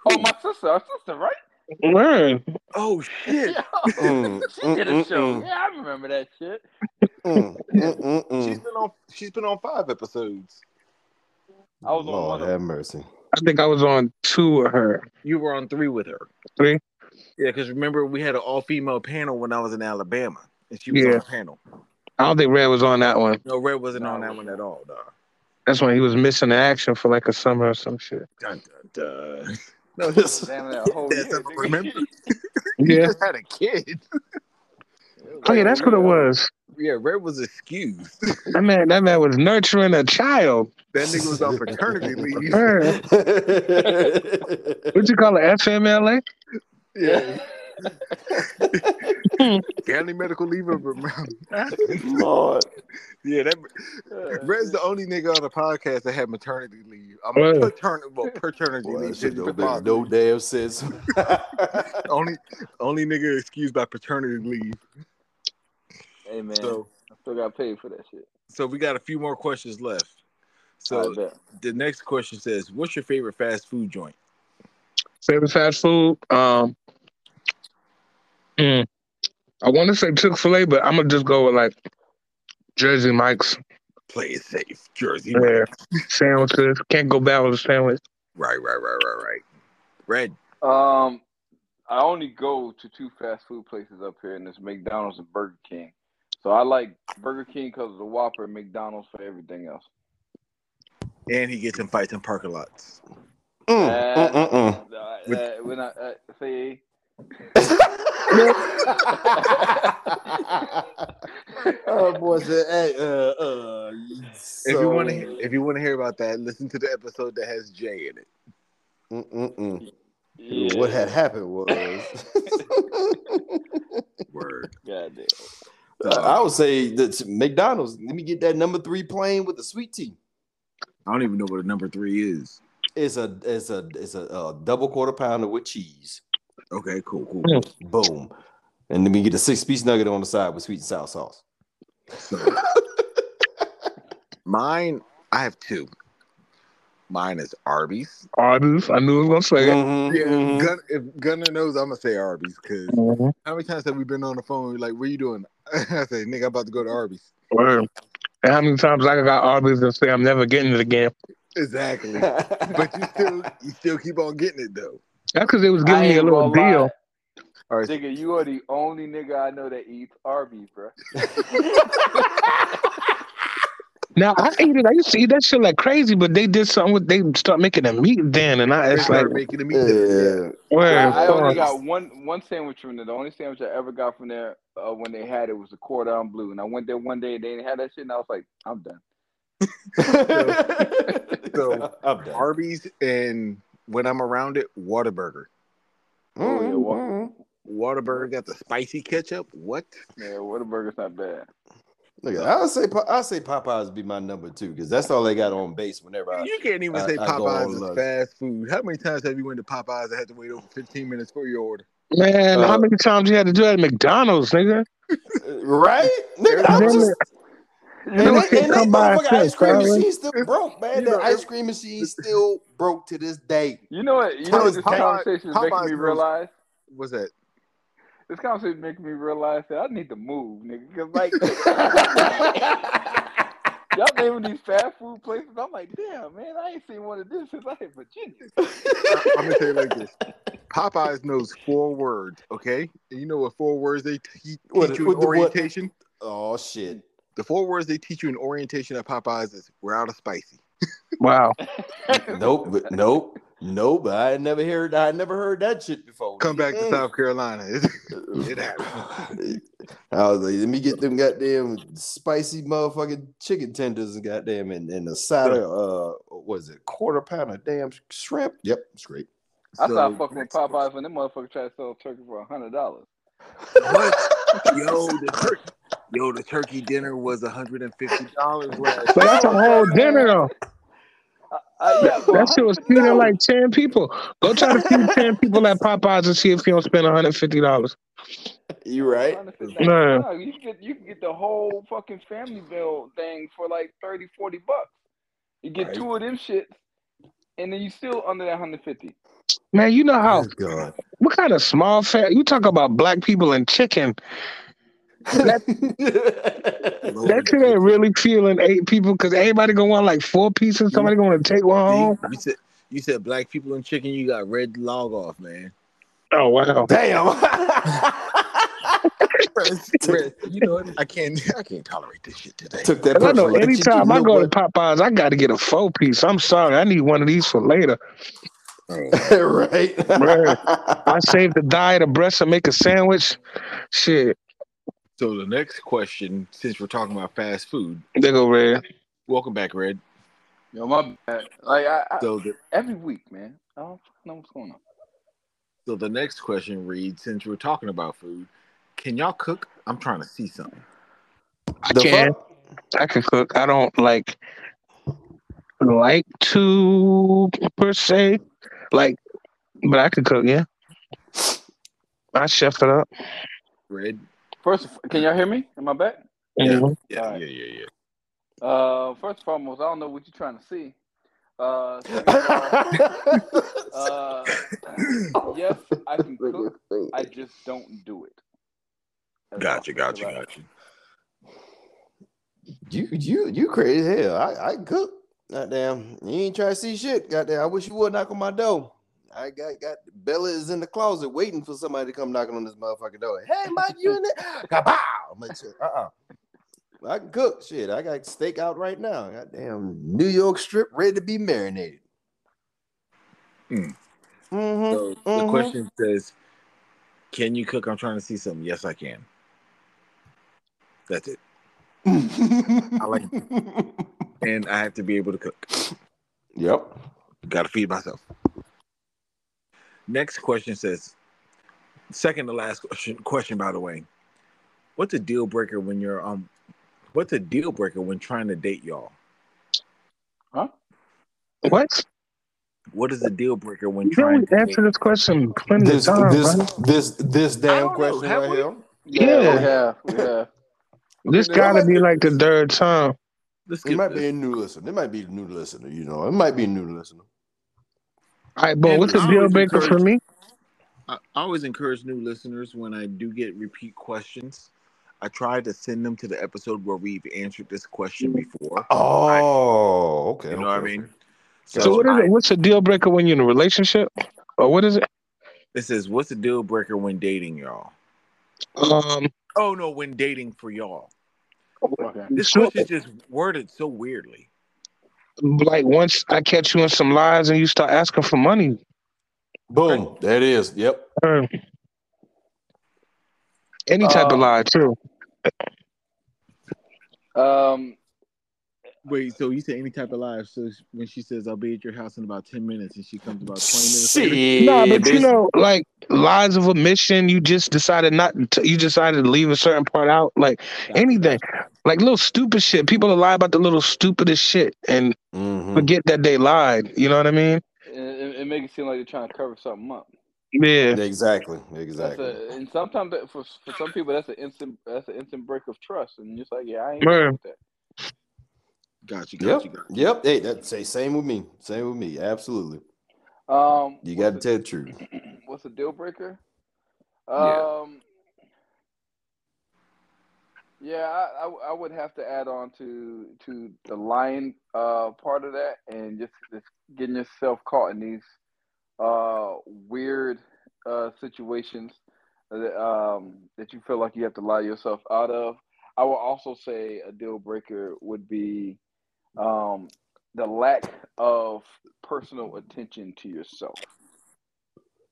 Oh, my sister, our sister, right? Word. Oh shit. <laughs> Yeah. Mm, <laughs> she did a mm, show. mm, Yeah, I remember that shit. Mm, mm, mm, <laughs> mm. She's been on. She's been on five episodes. I was on Lord one have mercy. I think I was on two of her. You were on three with her. Three? Yeah, because remember we had an all female panel when I was in Alabama, and she was Yeah. on the panel. I don't think Red was on that one. No, Red wasn't No, on that one at all, dog. That's when he was missing in action for like a summer or some shit. Dun, dun, dun. <laughs> No, he Damn that <laughs> whole Yes, year. I <laughs> nigga. remember. Yeah. just had a kid. Oh yeah, that's what it was. Yeah, Red was excused. That man, that man was nurturing a child. That nigga was on paternity leave. Word. What you call it? FMLA? Yeah. County medical leave of <laughs> Lord. Yeah, that Uh, Red's the only nigga on the podcast that had maternity leave. I mean, Word. paternity, well, paternity Boy, leave. shit His make no damn sense. <laughs> Only, only nigga excused by paternity leave. Hey man, So, I still got paid for that shit. so we got a few more questions left. So the next question says, "What's your favorite fast food joint?" Favorite fast food? Um, mm, I want to say Chick Fil A, but I'm gonna just go with like Jersey Mike's Play it safe, Jersey. yeah. sandwiches. Can't go bad with a sandwich. Right, right, right, right, right. Red. Um, I only go to two fast food places up here, and it's McDonald's and Burger King. So I like Burger King because of the Whopper, and McDonald's for everything else. And he gets in fights in parking lots. Mm, Uh, mm, mm, uh, With- uh, when I uh, say mm. Oh boy said, hey, uh, uh, if you want to, if you want to hear about that, listen to the episode that has Jay in it. Mm-mm-mm. yeah, What had happened was, <laughs> Word. Goddamn. Uh, I would say that McDonald's. Let me get that number three plain with the sweet tea. I don't even know what a number three is. It's a it's a it's a, uh double quarter pounder with cheese. Okay, cool, cool. Cool. Boom. And then we get a six piece nugget on the side with sweet and sour sauce. So, <laughs> mine, I have two. Mine is Arby's. Arby's. I knew I was gonna say it. Mhm, Yeah, mhm. Gun, if Gunner knows, I'm gonna say Arby's because Mhm. how many times have we been on the phone? We're like, "What are you doing?" <laughs> I say, "Nigga, I'm about to go to Arby's." Word. And how many times I got Arby's and say I'm never getting it again? Exactly. <laughs> but you still, you still keep on getting it though. That's because they was I giving me a little gonna lie. deal. All right, Nigga, you are the only nigga I know that eats Arby's, bro. <laughs> Now I ate it. I used to eat that shit like crazy, but they did something with they start making the meat then, and I they it's like making the meat. dinner, yeah. word. I, I only got one one sandwich from there. The only sandwich I ever got from there uh, when they had it was a cordon bleu, and I went there one day and they didn't have that shit, and I was like, I'm done. <laughs> So, I'm done. Arby's and when I'm around it, Whataburger. Oh, yeah, what- Mhm. Whataburger got the spicy ketchup. What? Yeah, Whataburger's not bad. Look, I'll say I'll say Popeyes be my number two because that's all they got on base whenever I. You can't even I- say Popeyes is lunch. fast food. How many times have you went to Popeyes and had to wait over 15 minutes for your order? Man, Uh, how many times you had to do that at McDonald's, nigga? <laughs> Right? Nigga, I was just, You and know, that, and come by ice cream machine still broke, <laughs> man. You That know, ice cream <laughs> machine still broke to this day. You know what? You know what this Popeyes- conversation is making Popeyes me realize? What's that? This conversation is making me realize that I need to move, nigga. Cause like <laughs> y'all naming these fast food places, I'm like, damn, man, I ain't seen one of this since I hit Virginia. I'm gonna tell you like this. Popeyes knows four words, okay? And you know what four words they te- teach What- you what in the- what- orientation? Oh shit. The four words they teach you in orientation at Popeyes is "We're out of spicy." Wow. <laughs> nope, nope, nope. I never heard. I never heard that shit before. Come back to South Carolina. <laughs> it <sighs> happened. I was like, let me get them goddamn spicy motherfucking chicken tenders and goddamn and, and a side of uh was it quarter pound of damn shrimp. Yep, it's great. I So, started fucking with Popeyes when them motherfuckers tried to sell turkey for a hundred dollars. What? <laughs> Yo, the turkey. Yo, the turkey dinner was hundred and fifty dollars last. But that's a whole dinner though. Uh, yeah, well, That shit was feeding like ten people. Go try to feed ten people at Popeyes and see if you don't spend one hundred fifty dollars. You right? Man. No, you can get you can get the whole fucking family bill thing for like 30, 40 bucks. You get Right. two of them shits, and then you still under that hundred fifty. Man, you know how Good what kind of small fat you talk about black people and chicken. That <laughs> that shit ain't really feeling eight people because everybody gonna want like four pieces. Somebody gonna take one home. You said you said black people and chicken. You got red log off, man. Oh wow. Damn. <laughs> you know what? I can't. I can't tolerate this shit today. Took that. I know personally. anytime I go to Popeyes, I got to get a four piece. I'm sorry, I need one of these for later. Oh, what? <laughs> right? Bruh. I save the diet of breast and make a sandwich. Shit, So the next question, since we're talking about fast food, they go red. welcome back, Red. Yo, my bad. Like I, I So the every week, man. I don't know what's going on. so the next question reads: Since we're talking about food, can y'all cook? I'm trying to see something. I The can. fuck? I can cook. I don't like like to per se, like, but I can cook. Yeah, I chef it up. Red. First, can y'all hear me? Am I back? Mhm. Yeah, Alright. yeah, yeah, yeah. Uh, first and foremost, I don't know what you're trying to see. Uh, second of <laughs> uh, yes, I can cook. I just don't do it. That's Gotcha, gotcha, Right. gotcha. You you you crazy hell. I, I cook. Goddamn. You ain't trying to see shit. Goddamn. I wish you would knock on my door. I got got Bella is in the closet waiting for somebody to come knocking on this motherfucking door. Hey Mike, you in there? Kapow! I'm like, uh-uh. I can cook shit. I got steak out right now. Goddamn New York strip ready to be marinated. Hmm. Mhm, So the mhm. question says, "Can you cook?" I'm trying to see something. Yes, I can. That's it. I like it. <laughs> And I have to be able to cook. Yep. Got to feed myself. Next question says, second to last question. Question, by the way, what's a deal breaker when you're um, what's a deal breaker when trying to date y'all? Huh? What? What is a deal breaker when You trying we to date? this question plenty This of times. this right? this this damn don't know. question right we? here. Yeah, Yeah. we have. We have. <laughs> This Okay, gotta be be- like the third time. Let's It might this. be a new listener. It might be a new listener. You know, it might be a new listener. All right, boy, And what's a I deal breaker for me? I I always encourage new listeners when I do get repeat questions. I try to send them to the episode where we've answered this question before. Oh, okay. You know what I mean? okay. So, what is I- it? What's a deal breaker when you're in a relationship, or what is it? It says, "What's a deal breaker when dating y'all?" Um, Oh no, when dating for y'all. Okay. This so- question is just worded so weirdly. Like once I catch you in some lies and you start asking for money, Boom. There it is. Yep. or any type of Um, lie too. Um, Wait, so you say any type of lie? So when she says, "I'll be at your house in about ten minutes," and she comes about twenty minutes later, Shit. No, but you know, like lies of omission, you just decided not to, you decided to leave a certain part out, like anything, like little stupid shit. People will lie about the little stupidest shit and Mhm. forget that they lied. You know what I mean? it, it, it makes it seem like they're trying to cover something up. Yeah. Exactly. That's Exactly. a, and sometimes that, for for some people that's an instant that's an instant break of trust, and you're just like yeah, I ain't Man. doing with that. Gotcha, Yep. gotcha, gotcha. Yep. Hey, that say same with me. Same with me. Absolutely. Um, You got to tell the truth. <clears throat> what's a deal breaker? Yeah. Um, yeah, I, I I would have to add on to to the lying uh part of that, and just just getting yourself caught in these uh weird uh situations that um that you feel like you have to lie yourself out of. I will also say a deal breaker would be um, the lack of personal attention to yourself.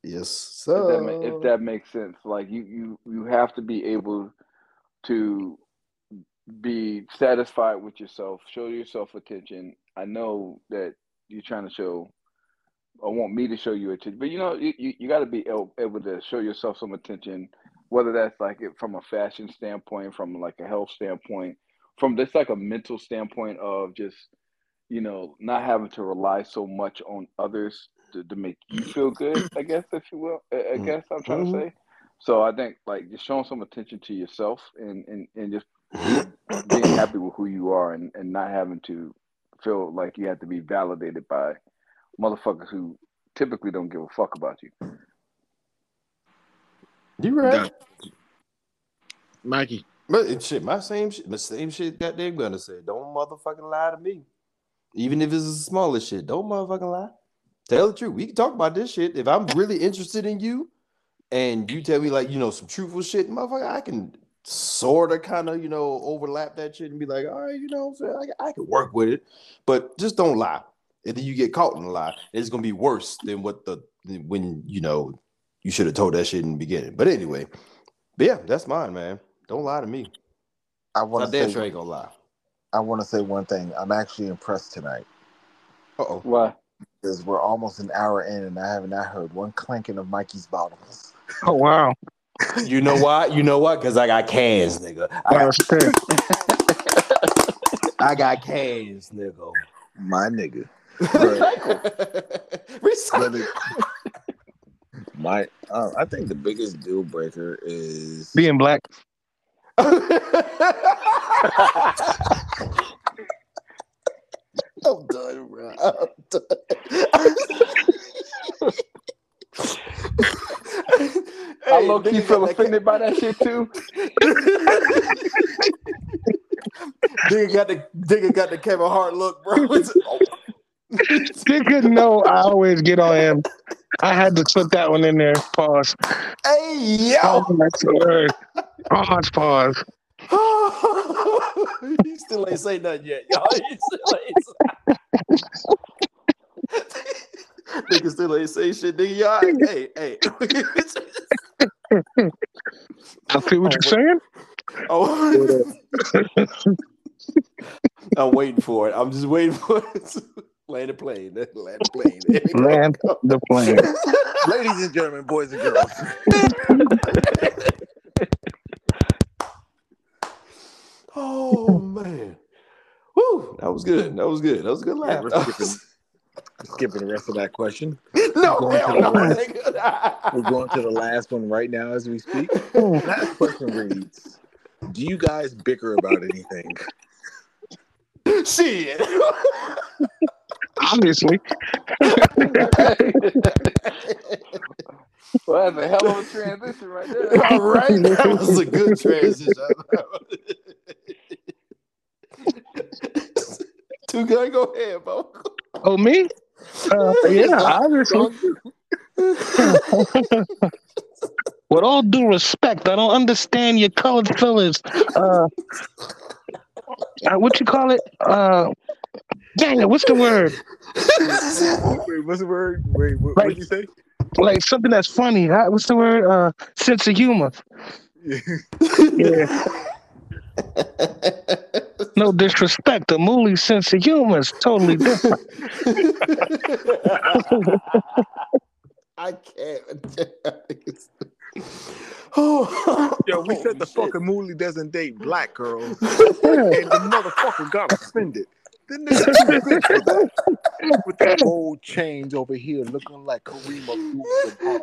Yes, If that, sir. ma- if that makes sense, like you, you, you have to be able to be satisfied with yourself, show yourself attention. I know that you're trying to show, I want me to show you attention, but you know, you, you, you got to be able, able to show yourself some attention, whether that's like it from a fashion standpoint, from like a health standpoint, from just like a mental standpoint of just, you know, not having to rely so much on others to, to make you feel good, I guess, if you will. I, I Mhm. guess I'm trying to say. So I think like just showing some attention to yourself and, and, and just <laughs> being happy with who you are and, and not having to feel like you have to be validated by motherfuckers who typically don't give a fuck about you. You right. Mikey. But it- shit, my same shit, my same shit. that they're gonna say, don't motherfucking lie to me. Even if it's the smallest shit, don't motherfucking lie. Tell the truth. We can talk about this shit. If I'm really interested in you, and you tell me like you know some truthful shit, motherfucker, I can sort of kind of you know overlap that shit and be like, all right, you know? I, I can work with it, but just don't lie. And then you get caught in a lie, it's gonna be worse than what the when you know you should have told that shit in the beginning. But anyway, but yeah, that's mine, man. Don't lie to me. I I want to damn say sure ain't gonna lie. I want to say one thing. I'm actually impressed tonight Uh oh. Why? because we're almost an hour in and I have not heard one clanking of Mikey's bottles. Oh wow. You know why? You know what? Because I got cans, nigga. I got, shit. <laughs> I got cans, nigga. My nigga. Recycle. <laughs> My, uh, I think the biggest deal breaker is Being black. <laughs> I'm done, bro. I'm done. <laughs> I Hey, low key feel offended by that shit too. <laughs> nigga got the nigga got the Kevin Hart look, bro. Nigga, no, I always get on him. I had to put that one in there. Pause. hey yo. Oh, that's the word. Pause, pause. <laughs> he still ain't say nothing yet, y'all. He still ain't say. <laughs> nigga still ain't say shit, nigga. Y'all, hey, hey. <laughs> I feel what you're saying. oh. I'm waiting for it. I'm just waiting for it. Land the plane. <laughs> Land the plane. There we go. Land the plane. <laughs> ladies and gentlemen, boys and girls. <laughs> Oh man. Woo, that was good. That was good. That was a good laugh. we're skipping. Skipping the rest of that question. no, going hell to no, the. We're going to the last one right now as we speak. Last question reads: Do you guys bicker about anything? Shit. Obviously. <laughs> Well, that's a hell of a transition right there. <laughs> All right, that <laughs> was a good transition. Two guy, go ahead, bro. Oh, me? Uh, yeah, obviously. With all due respect, I don't understand your colored fellas. Uh, uh, what you call it? Uh, dang it, what's the word? <laughs> Wait, what's the word? Wait, what Like- did you say? Like something that's funny. Huh? What's the word? Uh, sense of humor. <laughs> Yeah. No disrespect. The Mooley sense of humor is totally different. <laughs> I can't. oh, Yo, we said the shit. fucking Mooley doesn't date black girls, and the motherfucker got offended. The nigga too good for that. <laughs> With the gold chains over here looking like Kareem Abdul-Jabbar.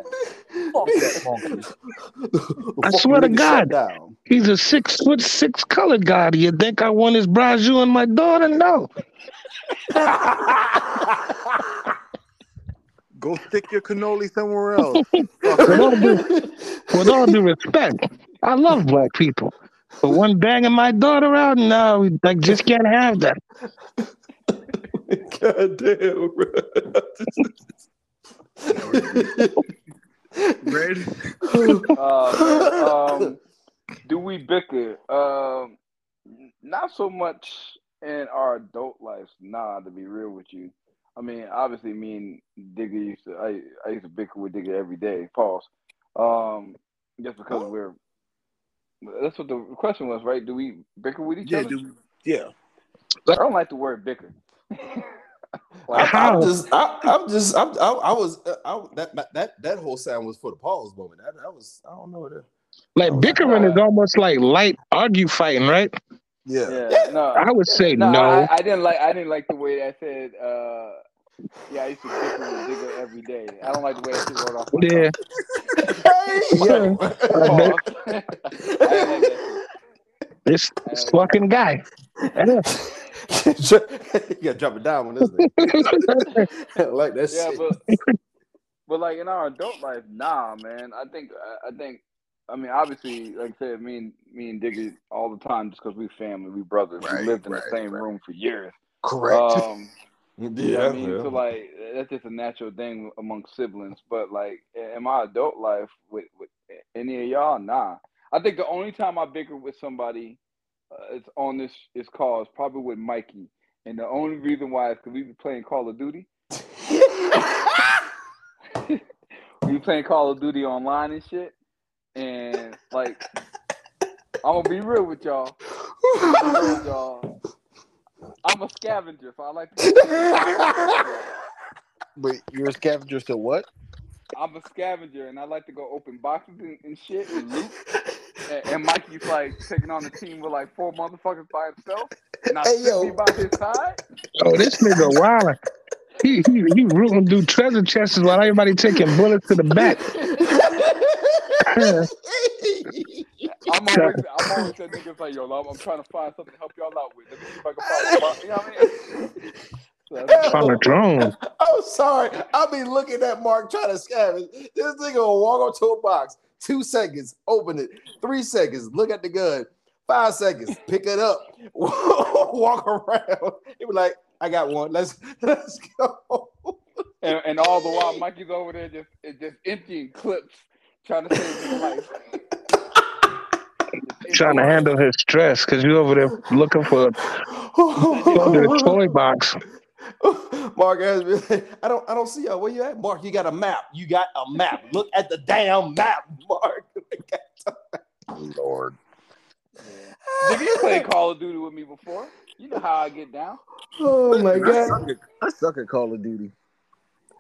Fuck that monkey. I swear to God. He's a six foot six colored guy. Do you think I want his braju and my daughter? No. Go stick your cannoli somewhere else. With all due, with all due respect, I love black people. But one banging my daughter out, no, I just can't have that. God damn, Red, bro. <laughs> Uh, um, do we bicker? Um, not so much in our adult lives. Nah, to be real with you. I mean, obviously, me and Digga used to. I I used to bicker with Digga every day. Pause. Um, just because we're. That's what the question was, right? Do we bicker with each Yeah, other? dude. Yeah. I don't like the word bicker. <laughs> I, like, How? I'm just, I, I'm just, I'm, I, I was, uh, I, that, that, that whole sound was for the pause moment. That, that was, I don't know. what. That, Like bickering is almost like light argue fighting, right? Yeah. yeah, no, I would say no. no. I, I didn't like. I didn't like the way I said. Uh, yeah, I used to bicker with Digga every day. I don't like the way that shit rolled off. My Yeah. hey, tongue. I didn't like that shit. <laughs> <laughs> This, this fucking guy. <laughs> Yeah. you gotta drop it down on this thing. I like that Yeah, shit. but but like in our adult life, nah, man. I think I, I think I mean obviously, like I said, me and me and Diggy all the time just because we family, we brothers. Right, we lived in right, the same right. room for years. Correct. Um, yeah, I mean, yeah. so like that's just a natural thing among siblings. But like in my adult life with with any of y'all, nah. I think the only time I bicker with somebody uh, it's on this is call is probably with Mikey, and the only reason why is because we be playing Call of Duty. <laughs> we playing Call of Duty online and shit, and like I'm gonna be real with y'all. I'm gonna be real with y'all. I'm a scavenger, so I like to. but <laughs> you're a scavenger, so what? I'm a scavenger, and I like to go open boxes and, and shit and loot. And, and Mikey's like taking on the team with like four motherfuckers by himself, and I Hey, sit yo. by his side. Oh, this nigga wild. He he he rooting through treasure chests while everybody taking bullets to the back. <laughs> <laughs> I'm always, I'm always that nigga's like, yo, I'm, I'm trying to find something to help y'all out with. Let me see if I can find a. You know what I mean? <laughs> So that's- On a drone. <laughs> I'm sorry. I'll be looking at Mark trying to scavenge. This nigga will walk up to a box. Two seconds, open it. Three seconds, look at the gun. Five seconds, pick it up. <laughs> walk around. He be like, I got one. Let's let's go. and, and all the while, Mikey's over there just just emptying clips, trying to save his life. Trying to handle his stress because you're over there looking for under the toy box. Mark has been like, I don't I don't see y'all. Where you at? Mark, you got a map. You got a map. Look at the damn map, Mark. Lord. Did you play Call of Duty with me before? You know how I get down. oh my I god. suck, at, I suck at Call of Duty.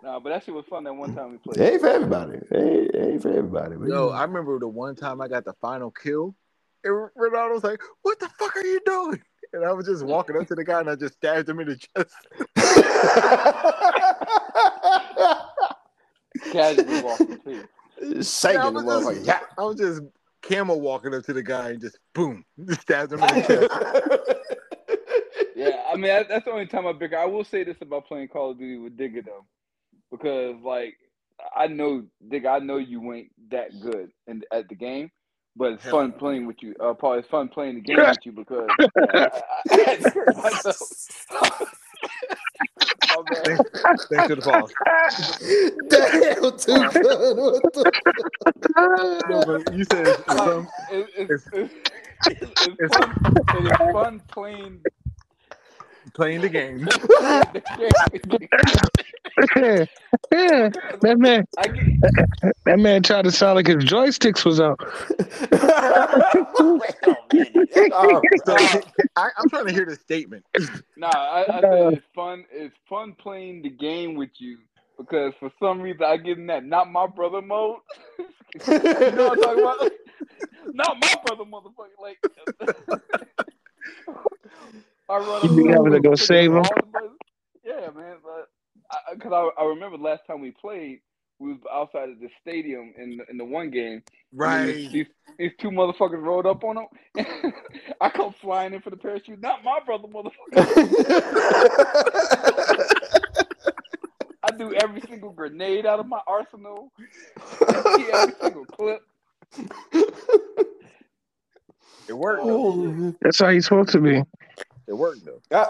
No, but that shit was fun that one time we played. It ain't for everybody. It ain't, it ain't for everybody. but Yo, I remember the one time I got the final kill, and Ronaldo was like, "What the fuck are you doing?" And I was just walking up to the guy, and I just stabbed him in the chest. <laughs> Casually walking too. Shaking I was motherfucker. just, Yeah. I was just camel walking up to the guy and just boom, stabbed him in the chest. <laughs> Yeah, I mean that's the only time I bicker. I will say this about playing Call of Duty with Digga though, because like I know Digga, I know you ain't that good in, at the game, but it's Hell fun playing with you. Uh, Paul, it's fun playing the game with you because. <laughs> Thanks, thanks for the pause. Damn, too good. What the- No, but you said it's, it's fun. it, it's, it's, it's, it's fun. It is fun playing playing the game. yeah, <laughs> that man, that man tried to sound like his joysticks was out. <laughs> Wait a minute. Oh, So I, I'm trying to hear the statement. Nah, I, I said it's fun. It's fun playing the game with you because for some reason I get in that not my brother mode. <laughs> you know what I'm talking about? not my brother, motherfucker. Like I run. You be up having to go save him? all the brothers. Yeah, man. But because I, I, remember last time we played, we was outside of the stadium in the, in the one game. These, Right. these, these two motherfuckers rolled up on him. <laughs> I come flying in for the parachute. Not my brother, motherfucker. <laughs> I do every single grenade out of my arsenal. every single clip. It worked. Though. That's how he's supposed to be. It worked though. I,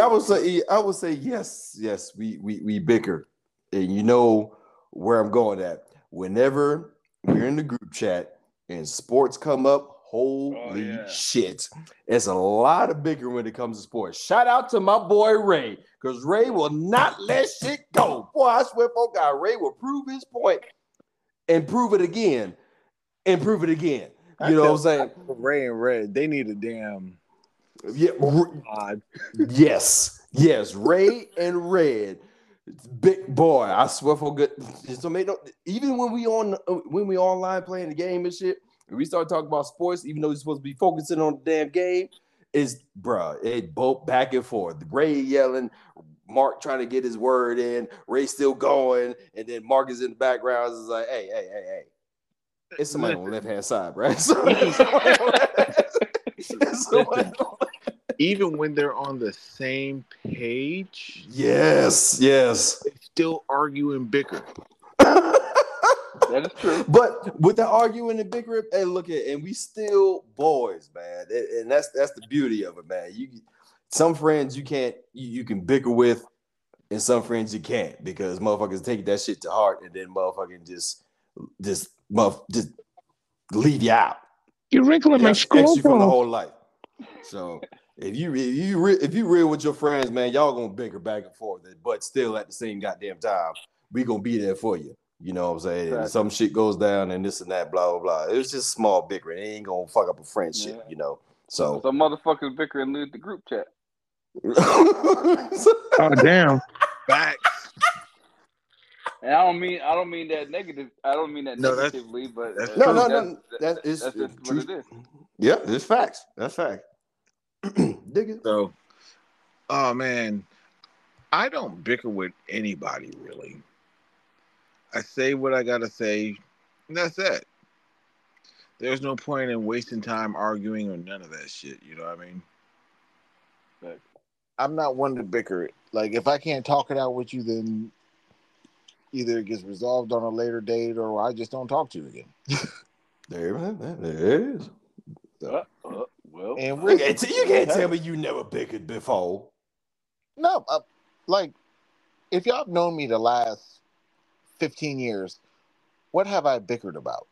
I would say I would say yes, yes, we we we bicker. And you know where I'm going at. Whenever we're in the group chat and sports come up, Holy Oh, yeah. shit. It's a lot of bigger when it comes to sports. Shout out to my boy Ray, because Ray will not let shit go. Boy, I swear for God, Ray will prove his point and prove it again and prove it again. You know what I'm saying? Ray and Red, they need a damn Yeah, oh r- pod. yes, yes. Ray and Red, big boy. I swear for good. Don't make no. Even when we on when we online playing the game and shit, and we start talking about sports, even though you're supposed to be focusing on the damn game, is bruh, it both back and forth. Ray yelling, Mark trying to get his word in, Ray still going, and then Mark is in the background. Is like, hey, hey, hey, hey. It's somebody on the left hand side, right? <laughs> <laughs> <laughs> Even when they're on the same page, yes, yes. they still argue and bicker. That is true. But with the arguing and bickering, hey, look at and we still boys, man. And- And that's that's the beauty of it, man. You some friends you can't you, you can bicker with, and some friends you can't because motherfuckers take that shit to heart and then motherfucking just just motherf- just leave you out. You're wrinkling my Ex- ex you from the whole life. So if you if you re- if you real with your friends, man, y'all gonna bicker back and forth, but still at the same goddamn time, we gonna be there for you. You know what I'm saying? And Exactly. some shit goes down and this and that, blah blah blah. It's just small bickering. It ain't gonna fuck up a friendship, Yeah. you know. So Some motherfuckers bicker and leave the group chat. <laughs> Oh damn. Facts. And I don't mean I don't mean that negative. I don't mean that No, that's- negatively, but that's No, no, that's, no, that is- that's just true. what it is. yeah, it's facts. That's fact. <clears throat> Dig it. So, oh man, I don't bicker with anybody really. I say what I gotta say, and that's it. There's no point in wasting time arguing or none of that shit. You know what I mean? I'm not one to bicker it. Like if I can't talk it out with you, then either it gets resolved on a later date or I just don't talk to you again. <laughs> There. There it is. Uh, uh, well, And You we're can't, t- you can't tell me you never bickered before. No, uh, like if y'all have known me the last 15 years, what have I bickered about?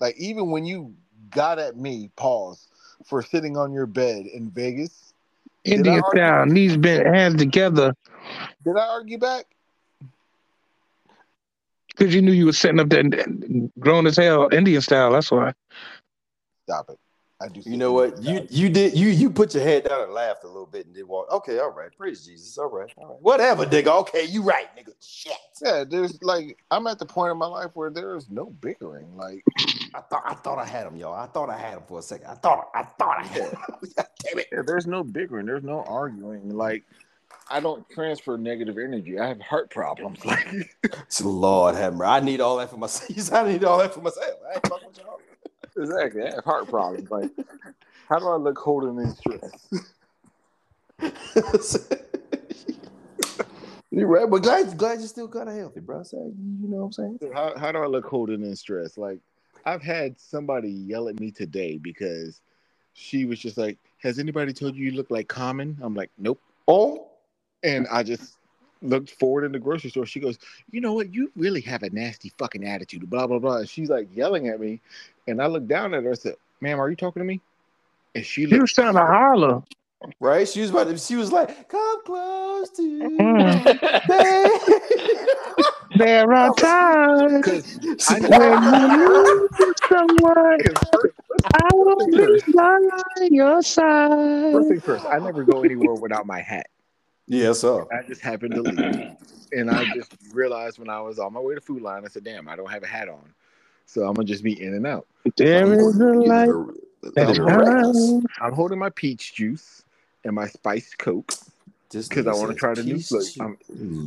Like even when you got at me, pause, for sitting on your bed in Vegas, Did I Indian style, knees bent, hands together, did I argue back? because you knew you were setting up that grown as hell Indian style. That's why. Stop it. I do. You know what? You you did you you put your head down and laughed a little bit and did walk. Okay, all right. Praise Jesus. All right, all right. Whatever, nigga. Okay, you right, nigga. Shit. Yeah, there's like I'm at the point in my life where there is no bickering. Like <clears throat> I thought I thought I had him, y'all. I thought I had him for a second. I thought I thought I had him. <laughs> Damn it. yeah, there's no bickering. There's no arguing. Like I don't transfer negative energy. I have heart problems. <laughs> Like Lord have mercy. I need all that for myself. <laughs> I need all that for myself. I ain't fucking with y'all. Exactly, I have heart problems. Like <laughs> how do I look holding in stress? You're right, but glad, glad you're still kind of healthy, bro. So, you know what I'm saying? How, how do I look holding in stress? Like, I've had somebody yell at me today because she was just like, Has anybody told you you look like Common? I'm like, Nope. Oh, And I just looked forward in the grocery store. She goes, You know what? You really have a nasty fucking attitude, blah, blah, blah. And she's like yelling at me. And I looked down at her and said, Ma'am, are you talking to me? And she You was looked trying to holler. right. She was about to. She was like, "Come close to me." Mm. <laughs> There are <laughs> times because I when you need someone. <laughs> I will be by your side. First thing first, I never go anywhere without my hat. Yes, sir. I just happened to leave. and I just realized when I was on my way to Food Lion, I said, damn, I don't have a hat on. So I'm gonna just be in and out. There is a light that shines. I'm holding my peach juice and my spiced Coke Just because I want to try the new flavor. I'm-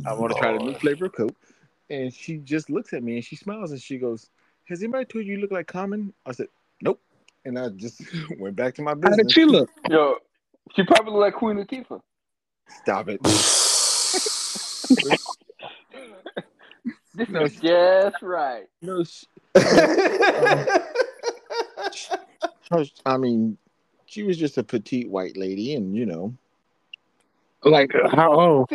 I want to try the new flavor of Coke. And she just looks at me and she smiles and she goes, Has anybody told you you look like Common? I said, Nope. And I just <laughs> went back to my business. How business. did she look? yo, she probably look like Queen Latifah. Stop it. This No, is just right. No, she, I mean, she was just a petite white lady, and you know, Like uh, how old?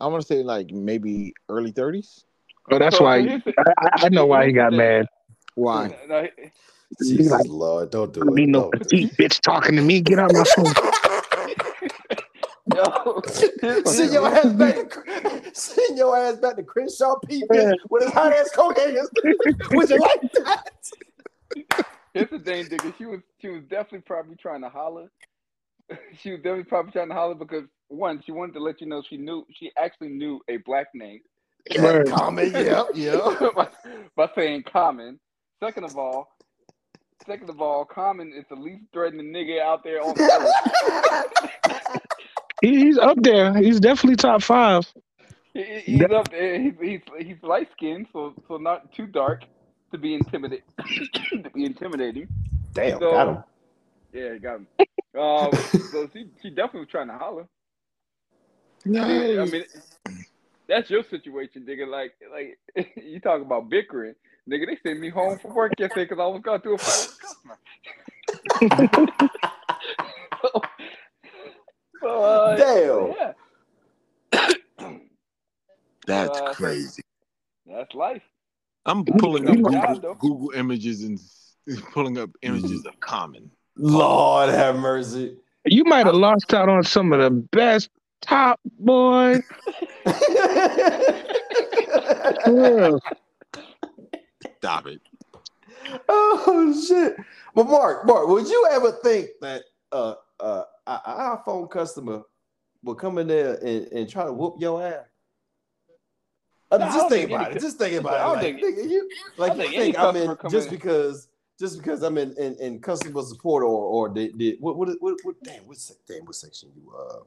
I want to say like maybe early 30s. Oh, that's So why. here's I, I- I know why he got mad. Why? no, Be Jesus like, Lord, don't do "Don't be no petite bitch talking to me. Get out of my <laughs> phone. Yo, <laughs> Send your ass back to send your ass back to Crenshaw Peepers with his hot ass coke hangers. <laughs> Would you like that? Here's the thing, nigga. She was she was definitely probably trying to holler. <laughs> She was definitely probably trying to holler because one, she wanted to let you know she knew she actually knew a black name Word. Common, yep, yep. by, by saying common. Second of all, second of all, common is the least threatening nigga out there on the earth. He, he's up there. He's definitely top five. He- he- He's up there. He's he's, he's light skinned, so so not too dark to be intimidated. <coughs> to be intimidating. Damn, So- got him. Yeah, he got him. Um, <laughs> so she she definitely was trying to holler. I mean, that's your situation, nigga. Like, like <laughs> you talk about bickering, nigga. They sent me home from work yesterday because I was going through a fight with a customer. <laughs> so, so, uh, Damn. yeah, <coughs> That's Uh, crazy. that's life. I'm pulling up Google, Google images and <laughs> pulling up images of Common. Lord have mercy. You might have lost out on some of the best top boy. For. <laughs> Stop it. <laughs> oh shit. But Mark, Mark, would you ever think that uh uh an iPhone customer will come in there and, and try to whoop your ass? I mean, No, just think think about it. Just think about it. Like, think- nigga, you, like I you think think I'm in just in- because just because I'm in, in, in customer support or or did, did what what what what damn what damn what section you uh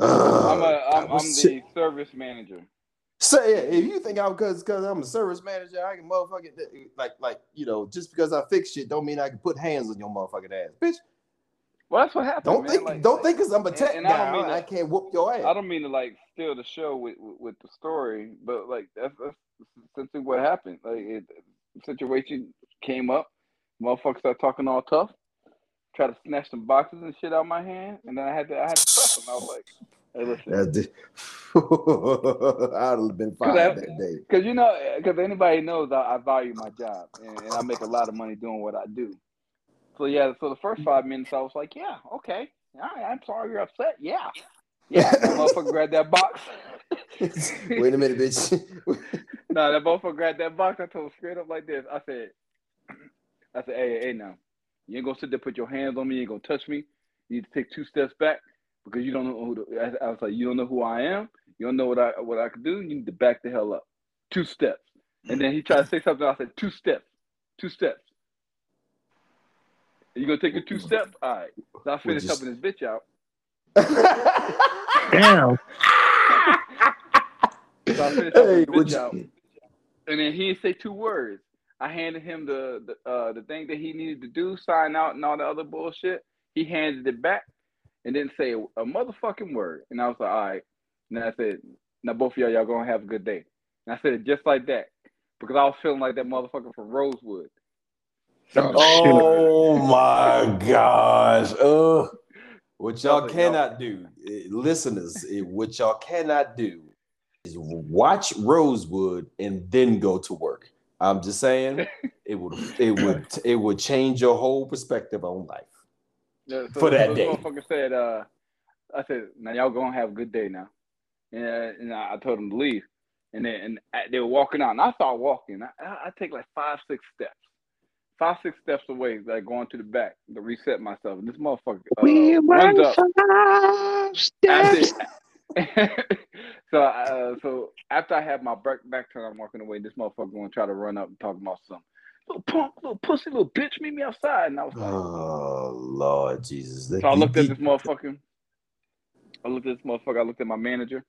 uh, I'm a I'm, I'm the se- service manager. Say yeah, if you think I'm because because I'm a service manager, I can motherfucking like like you know just because I fix shit don't mean I can put hands on your motherfucking ass, bitch. Well, that's what happened. Don't man. think Like- don't think because I'm a tech and I don't guy, mean I, to- can't whoop your ass. I don't mean to like steal the show with with, with the story, but like that's that's essentially what happened. Like it, the situation came up, motherfuckers started talking all tough, try to snatch some boxes and shit out of my hand, and then I had to I had to press them. I was like, hey, listen, <laughs> I'd have been Cause fired I- that day. because you know, because anybody knows I, I value my job and, and I make a lot of money doing what I do. So yeah, so the first five minutes I was like, yeah, okay, all right, I'm sorry you're upset. Yeah, yeah. That <laughs> motherfucker grabbed that box. <laughs> Wait a minute, bitch. <laughs> No, that motherfucker grabbed that box. I told him straight up like this. I said, <clears throat> I said, hey, hey, now, you ain't gonna sit there, put your hands on me, you ain't gonna touch me. You need to take two steps back because you don't know who. The, I, I was like, you don't know who I am. You don't know what I what I could do. You need to back the hell up. Two steps. And then he tried to say something. I said, two steps. Two steps. You gonna take a two step? All right. So I finished just- helping this bitch out. Damn. So I finished hey, helping this bitch out. and then he didn't say two words. I handed him the the, uh, the thing that he needed to do, sign out, and all the other bullshit. He handed it back and didn't say a, a motherfucking word. And I was like, all right. And I said, now both of y'all, y'all gonna have a good day. And I said it just like that because I was feeling like that motherfucker from Rosewood. Oh <laughs> my gosh. Uh, what y'all cannot do, eh, listeners, eh, what y'all cannot do is watch Rosewood and then go to work. I'm just saying <laughs> it would it would it would change your whole perspective on life. Yeah, For that day. said, uh, I said, now y'all gonna have a good day now. And, uh, and I I told him to leave. And then and I- they were walking out, and I started walking. I, I, I take like five, six steps, five, six steps away, like going to the back to reset myself. And this motherfucker uh, We runs run up. five steps. After, <laughs> so uh, so after I have my back back turn, I'm walking away. This motherfucker gonna try to run up and talk about something. Little punk, little pussy, little bitch, meet me outside. And I was like, Oh Lord Jesus. So I looked at this motherfucker. I looked at this motherfucker. I looked at my manager,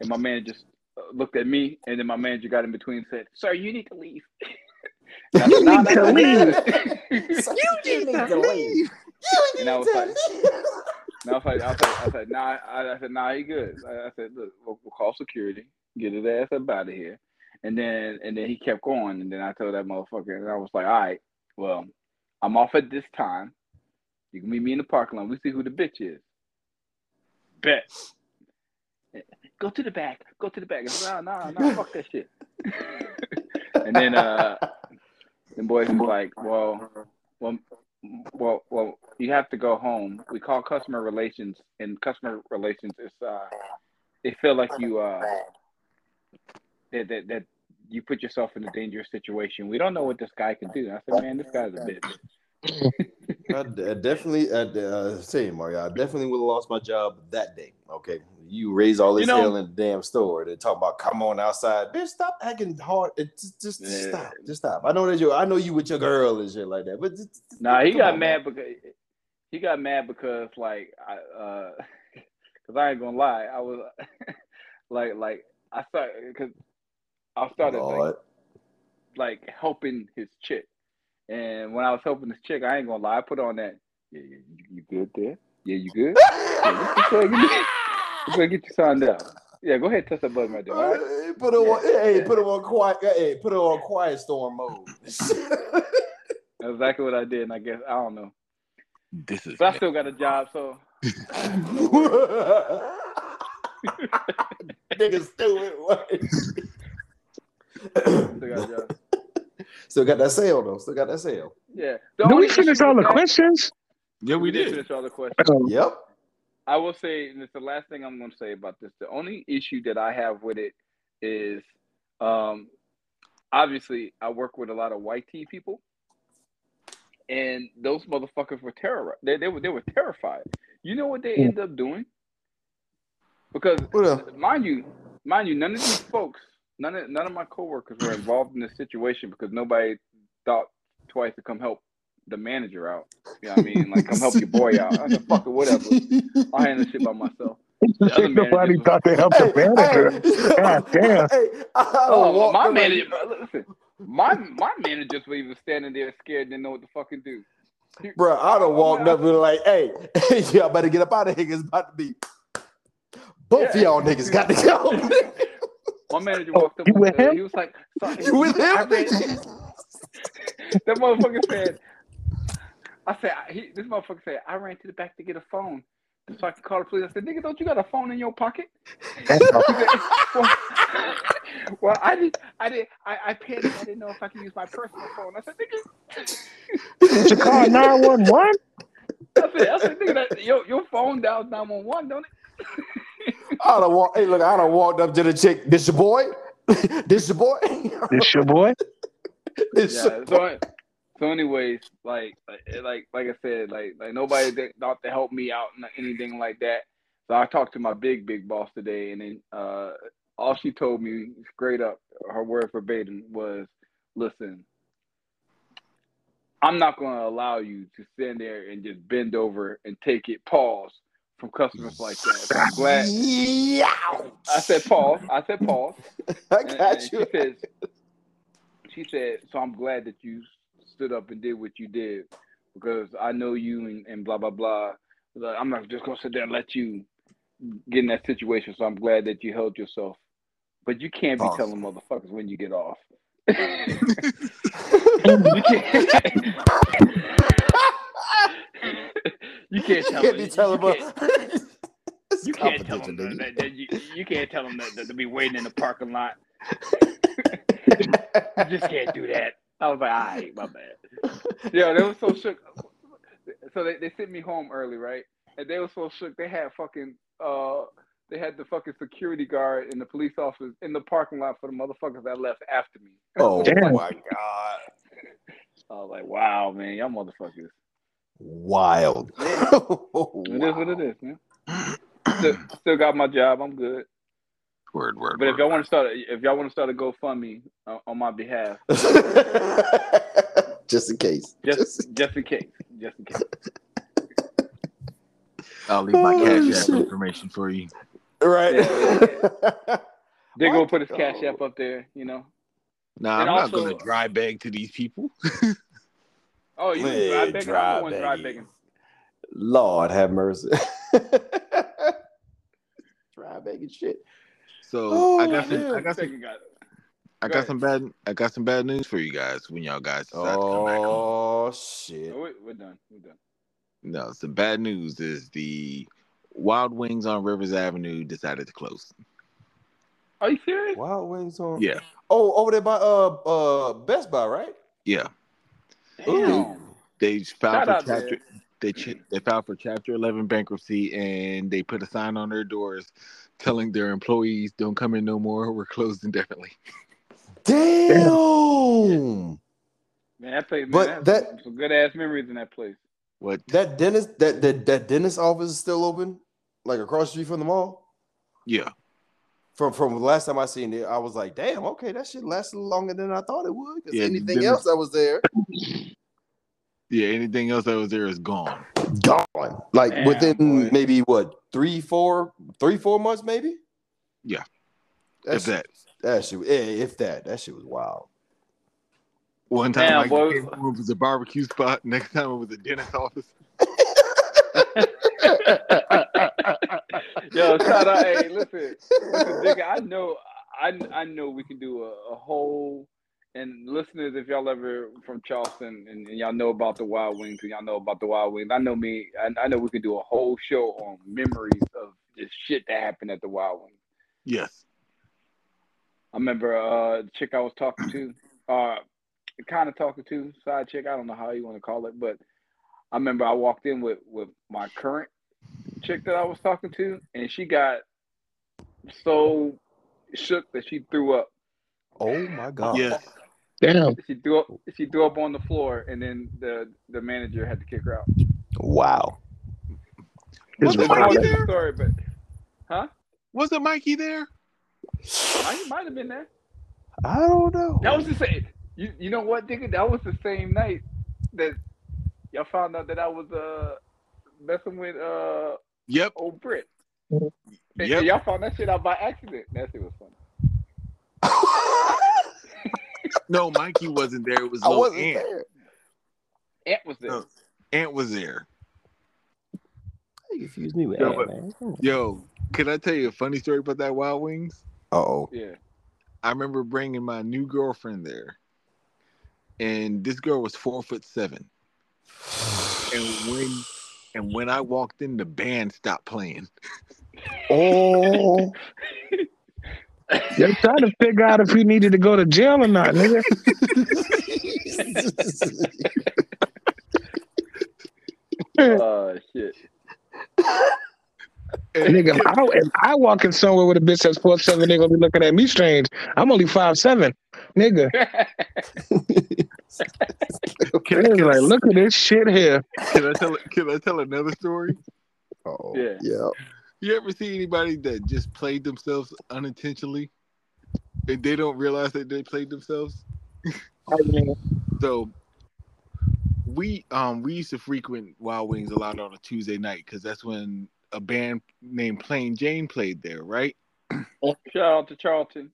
and my manager uh, looked at me, and then my manager got in between and said, "Sir, you need to leave." <laughs> I You need <laughs> to leave." nah." You need to leave. And I was like, And I was like, I was like, I said, nah, I, I said, nah, he good. I, I said, look, we'll, we'll call security, get his ass up out of here. And then, and then he kept going. And then I told that motherfucker, and I was like, all right, well, I'm off at this time. You can meet me in the parking lot. We see who the bitch is. Bet. Go to the back. Go to the back. I said, nah, nah, nah, fuck that shit. <laughs> and then, uh, And boys is like, well, well, well, well, you have to go home. We call customer relations, and customer relations is uh, they feel like you uh, that that that you put yourself in a dangerous situation. We don't know what this guy can do. I said, man, this guy's a bitch. I, d- I definitely, I, d- uh, say Mario, I definitely would have lost my job that day. Okay, you raise all this You know- hell in the damn store. They talk about come on outside, bitch. Stop acting hard. Just, just Yeah. stop, just stop. I know that you, I know you with your girl and shit like that, but just, just- Nah, he got on, mad man. because he got mad because like I uh <laughs> because I ain't gonna lie, I was <laughs> like like I started because I started like, like helping his chick, and when I was helping this chick, I ain't gonna lie, I put on that. Yeah, yeah, you, you good there? Yeah, you good? Yeah, <laughs> let's go ahead and get, let's go ahead and get you signed up. Yeah, go ahead, touch that button right there. All right? Hey, Put it on, hey, put it on quiet. Hey, put it on quiet storm mode. <laughs> Exactly what I did, and I guess I don't know, This is but I still got a job, so <laughs> Nigga stupid. what? still got a job. Still got that sale though. Still got that sale. Yeah. The Do we finish all the that- questions? yeah, we did. finish all the questions. Oh, Yep. I will say, and it's the last thing I'm going to say about this. The only issue that I have with it is, um, obviously, I work with a lot of white tea people, and those motherfuckers were terrorized. They, they were they were terrified. You know what they end up doing? Because up? mind you, mind you, none of these folks, none of none of my coworkers were involved in this situation because nobody thought twice to come help the manager out. You know what I mean? Like come help your boy out. I said, fuck it, whatever. I'll handle this shit by myself. The other Ain't nobody managers thought they helped the manager. God damn. Hey, Oh, walked my up like- manager, listen, my my managers were even standing there scared, didn't know what to fucking do. Bro, I done oh, walked up and was like, hey, <laughs> y'all better get up out of here. It's about to be both of Yeah. y'all niggas got to go. <laughs> My manager Oh, walked up. you and with him? He was like, you with him? <laughs> that motherfucker said, I said, he, this motherfucker said, I ran to the back to get a phone so I could call the police. I said, nigga, don't you got a phone in your pocket? That's all. Said, well, <laughs> well, I didn't, I did, I, I panicked. I didn't know if I could use my personal phone. I said, nigga, Did you call 911? I said, I said, nigga, that, your, your phone dials 911, don't it? I don't walk, hey, look, I don't walked up to the chick. This your boy? <laughs> this your boy? This your boy? <laughs> this yeah. your So, so anyways, like, like, like, like I said, like, like nobody thought to help me out and anything like that. So I talked to my big, big boss today, and then uh, all she told me straight up, her word verbatim was, "Listen, I'm not going to allow you to stand there and just bend over and take it. Pause from customers like that. I'm glad. I said pause. I said pause. <laughs> I And- got and you. She she said, so I'm glad that you stood up and did what you did because I know you and, and blah blah blah. Like, I'm not just gonna sit there and let you get in that situation. So I'm glad that you held yourself. But you can't be Awesome. telling motherfuckers when you get off. <laughs> <laughs> you can't. you can't tell can't them. be telling you them. can't- you can't tell them that, nigga. that, that you, you can't tell them that, that to be waiting in the parking lot. <laughs> You just can't do that. I was like, all right, my bad. <laughs> Yeah, they were so shook. So they, they sent me home early, right? And they were so shook. They had fucking uh, they had the fucking security guard and the police officers in the parking lot for the motherfuckers that left after me. <laughs> Oh Damn. my god. I was like, wow, man, y'all motherfuckers. Wild. <laughs> It is what it is, man. Still, still got my job. I'm good. Word, word. But if y'all want to start, if y'all want to start a GoFundMe uh, on my behalf, <laughs> Just in case. just just in case, just in case. I'll leave my Oh, cash app information for you. right. <laughs> They're gonna put his cash Oh. app up there, you know. Nah, And I'm not going to dry bag to these people. <laughs> Oh, you Man, dry begging? I'm dry the dry begging. begging. Lord have mercy. Dry begging shit. So Oh, I got some, damn. I got some, Begging got. I got ahead. some bad, I got some bad news for you guys when y'all guys decide to come back home. Oh shit. Oh, we- we're done. We're done. No, some bad news is the Wild Wings on Rivers Avenue decided to close. Are you serious? Wild Wings on. Yeah, Oh, over there by uh uh Best Buy, right? yeah. Damn. They filed Shout for chapter. They ch- they filed for Chapter Eleven bankruptcy, and they put a sign on their doors telling their employees, "Don't come in no more. We're closed indefinitely." Damn. Man, that place, man, But that, that- some, some good ass memories in that place. What? That dentist that, that that dentist office is still open, like across the street from the mall. Yeah. From from the last time I seen it, I was like, damn, okay, that shit lasted longer than I thought it would. Because Yeah, anything dentist- else that was there, <laughs> Yeah. Anything else that was there is gone. gone. Like Damn, within boy. maybe what three, four, three, four months, maybe. Yeah. That If shit, that. that shit, if that, that shit was wild. One time, Damn, I boy. came home, it was a barbecue spot. <laughs> Next time, it was a dentist office. <laughs> <laughs> Yo, shout out. Hey, listen, listen, nigga, I know, I, I know we can do a, a whole. And listeners, if y'all ever from Charleston and, and y'all know about the Wild Wings and y'all know about the Wild Wings, I know me. I, I know we can do a whole show on memories of just shit that happened at the Wild Wings. Yes. I remember uh, the chick I was talking to, <clears throat> uh, kind of talking to, side chick. I don't know how you want to call it, but I remember I walked in with with my current chick that I was talking to, and she got so shook that she threw up. Oh my god. Yes. Damn. She threw up. She threw up on the floor, and then the the manager had to kick her out. Wow. Was It's it Mikey wild. watched the there? story, but huh? Wasn't Mikey there? I might have been there. I don't know. That was the same. You you know what, nigga? That was the same night that y'all found out that I was uh messing with uh Yep. old Brit. And, Yep. and y'all found that shit out by accident. That shit was funny. <laughs> No, Mikey wasn't there. It was I Lil wasn't Ant. there. Ant was there. Oh. Ant was there. You confused me with Yo, Ant, but- man. Yo, can I tell you a funny story about that Wild Wings? Uh-oh. Yeah. I remember bringing my new girlfriend there, and this girl was four foot seven. And when and when I walked in, the band stopped playing. Oh. <laughs> They're trying to figure out if you needed to go to jail or not, nigga. Oh shit. nigga, if I, if I walk in somewhere with a bitch that's four seven, they gonna be looking at me strange. I'm only five seven, nigga. Can, They I, can, like, look at this shit here. can I tell can I tell another story? Oh. Yeah. Yeah. You ever see anybody that just played themselves unintentionally, and they don't realize that they played themselves? I mean, So we um we used to frequent Wild Wings a lot on a Tuesday night because that's when a band named Plain Jane played there, right? Shout out to Charlton.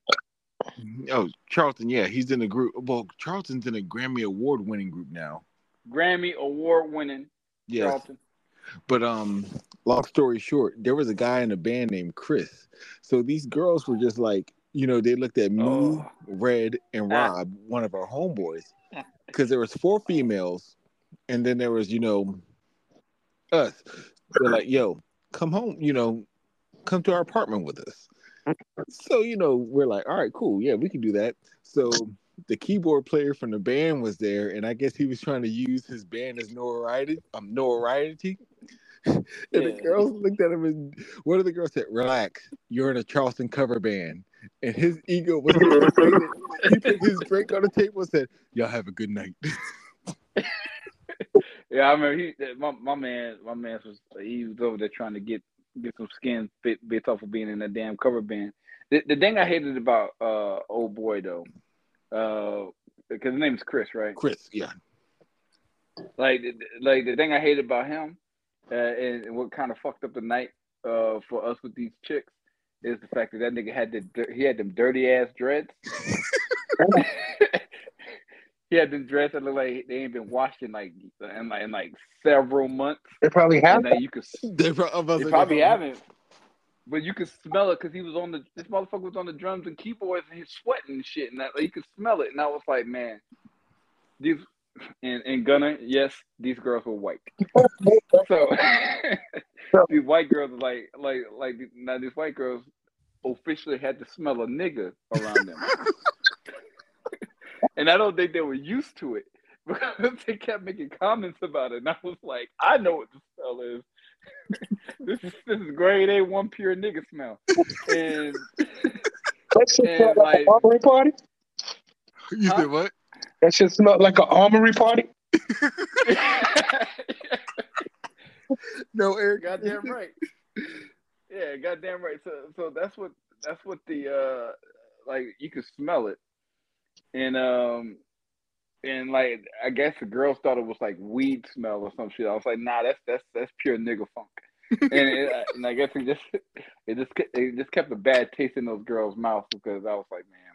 Oh, Charlton, yeah, he's in a group. Well, Charlton's in a Grammy Award winning group now. Grammy award winning Yes, Charlton. But um, long story short, there was a guy in a band named Chris. So these girls were just like, you know, they looked at me, Oh. Red, and Ah. Rob, one of our homeboys, because there was four females, and then there was, you know, us. They're like, yo, come home, you know, come to our apartment with us. So, you know, we're like, all right, cool. Yeah, we can do that. So the keyboard player from the band was there, and I guess he was trying to use his band as notoriety. Um, notoriety. <laughs> and the girls looked at him, and one of the girls said, "Relax, you're in a Charleston cover band." And his ego was <laughs> he put his drink on the table and said, "Y'all have a good night." <laughs> Yeah, I remember he my, my man my man was he was over there trying to get get some skin bit bits off of being in a damn cover band. The the thing I hated about uh old boy though, uh because his name is Chris, right? Chris, yeah, Like the- like the thing I hated about him, uh, and, and what kind of fucked up the night uh for us with these chicks is the fact that that nigga had the he had them dirty ass dreads. <laughs> he had them dreads that look like they ain't been washed in like in like, in like several months. they probably have. And you could they, pro- I they probably haven't. But you could smell it because he was on the this motherfucker was on the drums and keyboards and he's sweating and shit and that like, you could smell it and I was like, man, these and and Gunner, yes, these girls were white. <laughs> so <laughs> these white girls are like like like now these white girls officially had to smell a nigga around them. <laughs> and I don't think they were used to it. because they kept making comments about it, and I was like, I know what the smell is. <laughs> this is this is grade A one pure nigga smell, and That shit And, smelled like, like- an armory party. You Huh? said what? That shit smelled like an armory party. No, Eric. goddamn right. Yeah, goddamn right. So so that's what that's what the uh like you could smell it, and um and like I guess the girls thought it was like weed smell or some shit. I was like, nah, that's that's that's pure nigga funk. <laughs> and, it, uh, and I guess it just it just it just kept a bad taste in those girls' mouths because I was like, man,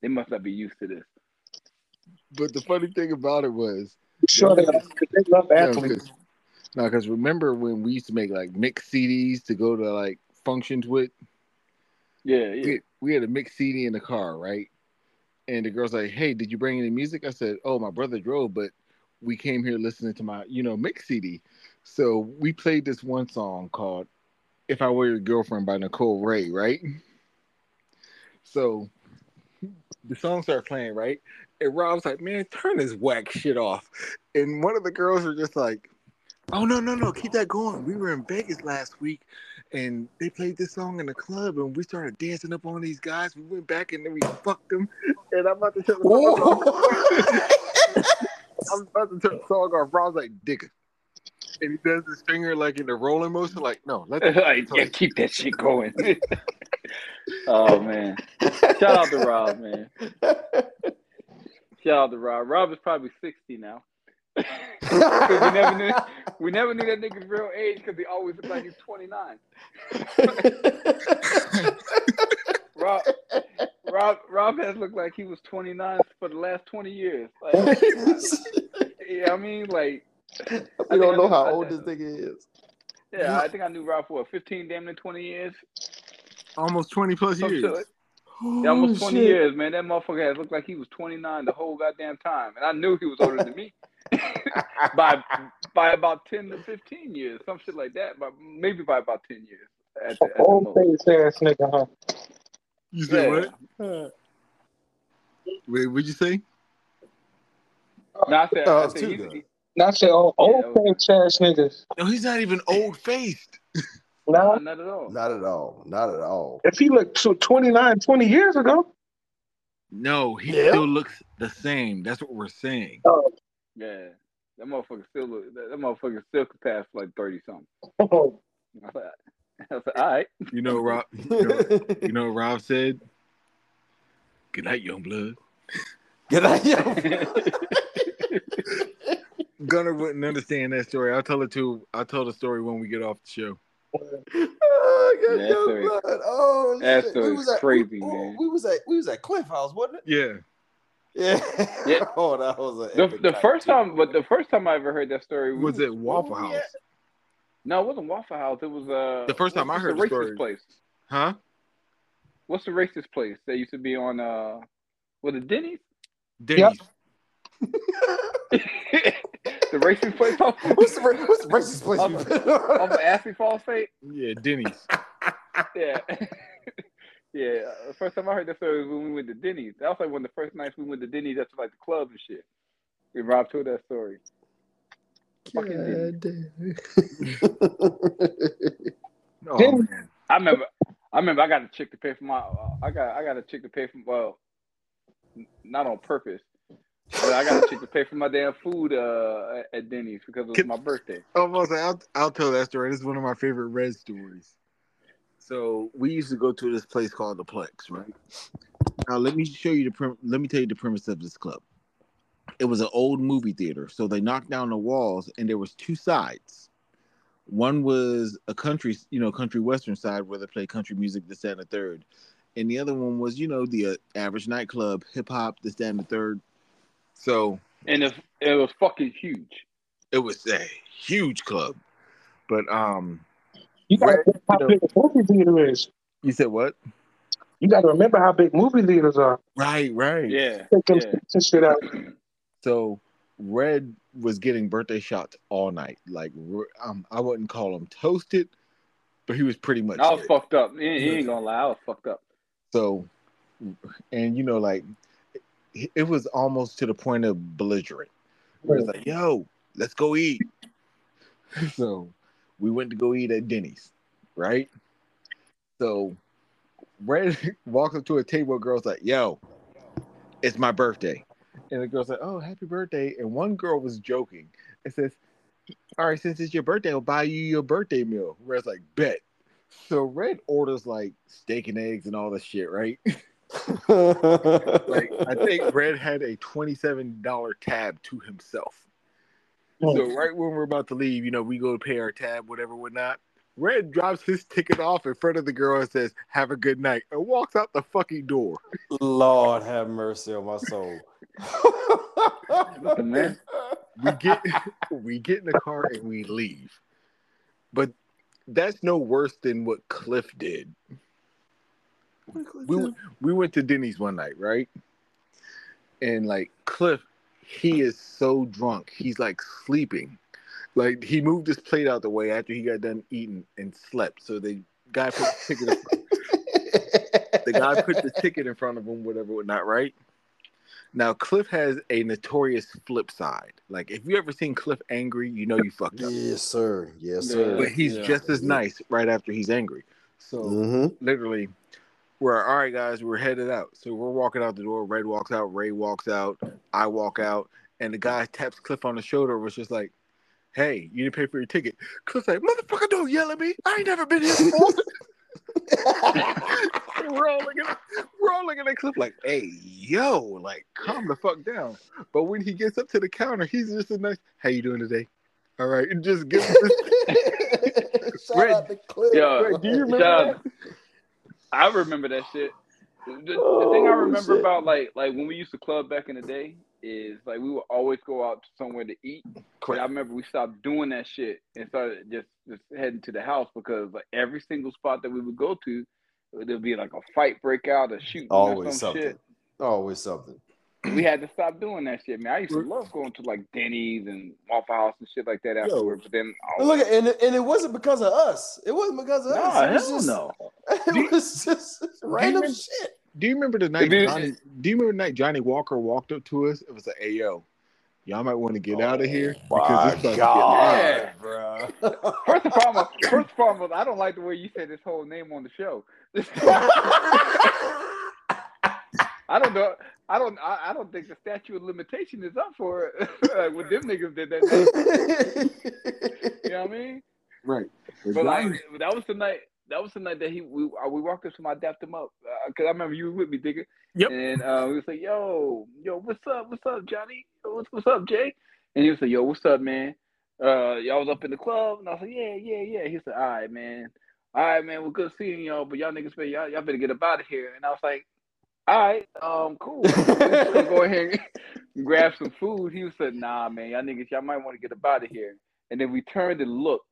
they must not be used to this. But the funny thing about it was, Sure, they, they love athletes. no, because remember when we used to make like mix CDs to go to like functions with? Yeah, yeah. We, we had a mix CD in the car, right? And the girl's like, "Hey, did you bring any music?" I said, "Oh, my brother drove, but we came here listening to my, you know, mix CD." So we played this one song called "If I Were Your Girlfriend" by Nicole Ray, right? So the song started playing, right? And Rob's like, "Man, turn this whack shit off." And one of the girls were just like, "Oh no, no, no, keep that going. We were in Vegas last week." And they played this song in the club, and we started dancing up on these guys. We went back and then we fucked them. <laughs> And I'm about to turn the song off. I'm about to turn the song off. Rob's like, "Digga," and he does his finger like in the rolling motion, like, "No, let the like, <laughs> yeah, keep that shit going. <laughs> oh man. Shout out to Rob, man. Shout out to Rob. Rob is probably sixty now. 'Cause we never knew <laughs> we never knew that nigga's real age because he always looked like he's twenty nine. <laughs> Rob Rob Rob has looked like he was twenty nine for the last twenty years. Like, <laughs> yeah, I mean like we don't know how old this nigga is. yeah, I think I knew Rob for what, fifteen, damn near twenty years. almost twenty plus Some years." shit Yeah, almost Oh, 20 shit. years, man. That motherfucker has looked like he was 29 the whole goddamn time. And I knew he was older than me <laughs> by by about 10 to 15 years, some shit like that. But maybe by about 10 years. At the, at Old most. face ass nigga, huh? You said Yeah. what? Wait, what'd you say? No, I said, Oh, I it's said too he's- good. he- Not say old, Yeah, old that was- face ass niggas. No, he's not even old faced. no, not at all. Not at all. Not at all. if he looked tw- 29, 20 years ago, No, he Yeah. still looks the same. That's what we're saying. oh, Yeah. That motherfucker still that, that motherfucker still could pass for like 30 something. oh, <laughs> I was like, I was like, all right. You know, Rob. <laughs> You know, you know what Rob said? Good night, young blood. Get out yo. Gunner wouldn't understand that story. I'll tell it to. I'll tell the story when we get off the show. oh, God, Yeah, that yo, story- blood. oh that shit. story's we was at, crazy, we, man. We was at we was at Cliff House, wasn't it? Yeah. Yeah. Yeah. <laughs> oh, that was a The, epic the first too. time, but the first time I ever heard that story we Was it Waffle House? at? No, it wasn't Waffle House. It was uh. The first time I heard the the racist story- place. Huh? What's the racist place that used to be on uh was it Denny's? Denny's. <laughs> the racist place off, <laughs> what's the ra- what's the racist place Off you of- been off on? of Ashley Phosphate? Yeah, Denny's. Yeah. Yeah. uh, The first time I heard that story was when we went to Denny's. That was like one of the first nights we went to Denny's after like the club and shit. And Rob told that story. Fucking Denny's. <laughs> Oh man. I remember I remember I got a chick to pay for my uh, I got I got a chick to pay for well not on purpose. But I got a chick to pay for my damn food uh, at Denny's because it was my birthday. Almost. I'll, I'll tell that story. This is one of my favorite Red stories. So we used to go to this place called the Plex, right? Now let me show you the prim- let me tell you the premise of this club. It was an old movie theater, so they knocked down the walls, and there was two sides. One was a country, you know, country western side where they play country music, this, that, and the third, and the other one was, you know, the uh, average nightclub, hip hop, this, that, and the third. So And it, it was fucking huge. it was a huge club, but um, you gotta Right, remember how you know. big a movie theater is. you said what? You gotta remember how big movie theaters are. Right, right. Yeah. Yeah. shit out. So Red was getting birthday shots all night. Like um, I wouldn't call him toasted, but he was pretty much. I was it. fucked up. He, he ain't gonna lie, I was fucked up. So, and you know, like it was almost to the point of belligerent. Where it's like, yo, let's go eat. <laughs> So we went to go eat at Denny's, right? So Red <laughs> walks up to a table, girl's like, yo, it's my birthday. And the girl's like, oh, happy birthday. And one girl was joking and says, all right, since it's your birthday, I'll buy you your birthday meal. Red's like, bet. So Red orders like steak and eggs and all this shit, right? <laughs> like I think <laughs> Red had a twenty-seven dollar tab to himself. So right when we're about to leave, you know, we go to pay our tab, whatever, whatnot. Red drops his ticket off in front of the girl and says, "Have a good night," and walks out the fucking door. Lord have mercy on my soul. man. <laughs> We get <laughs> we get in the car and we leave, but that's no worse than what Cliff did. We we went to Denny's one night, right? And like Cliff, he is so drunk, he's like sleeping. Like he moved his plate out the way after he got done eating and slept. So the guy put the ticket. In, the guy put the ticket in front of him, whatever, whatnot, right? Now Cliff has a notorious flip side. Like if you ever seen Cliff angry, you know you fucked up. Yes, sir. Yes, Yeah. sir. But he's Yeah. just as nice right after he's angry. So Mhm. literally, we're all right, guys. We're headed out. So we're walking out the door. Red walks out. Ray walks out. I walk out, and the guy taps Cliff on the shoulder. Was just like, "Hey, you didn't pay for your ticket." Cliff's like, "Motherfucker, don't yell at me. I ain't never been here before." <laughs> <laughs> And we're all looking, we're all looking at Cliff like, "Hey, yo, like, calm the fuck down." But when he gets up to the counter, he's just a nice, "How you doing today?" All right, and just gives. <laughs> Shout Red- out to Cliff. Yo, Red, do you remember shout out- I remember that shit. The, the oh, thing I Oh, remember shit. about like like when we used to club back in the day is like we would always go out somewhere to eat. But I remember we stopped doing that shit and started just just heading to the house because like every single spot that we would go to, there'd be like a fight break out, a shooting, or Always some something. shit. Always something. We had to stop doing that shit, man. I used to love going to like Denny's and Waffle House and shit like that afterward. But then, And look, at, and, it- and it wasn't because of us. It wasn't because of us. nah, It was hell just, no. <laughs> It was just random remember- shit. Do you remember the night? Johnny, do you remember the night Johnny Walker walked up to us? It was like, "Hey, yo, y'all might want to get out of oh, here Oh My it's about to loud." bro. <laughs> First and foremost, first and foremost, I don't like the way you said this whole name on the show. <laughs> I don't know. I don't. I, I don't think the statute of limitation is up for it. <laughs> like when them niggas did that. You know what I mean? Right. But like that was the night. That was the night that he we uh, we walked up to him. I dapped him up because I remember you was with me, Digga. Yep. And uh, we was like, "Yo, yo, what's up? What's up, Johnny? What's what's up, Jay?" And he was like, "Yo, what's up, man? Uh, y'all was up in the club?" And I was like, "Yeah, yeah, yeah." He said, "All right, man. All right, man. Well, good seeing y'all, but y'all niggas, better, y'all, y'all better get up out of here." And I was like, "All right, um, cool. Let's go ahead and <laughs> grab some food." He was said, "Nah, man. Y'all niggas, y'all might want to get up out of here." And then we turned and looked,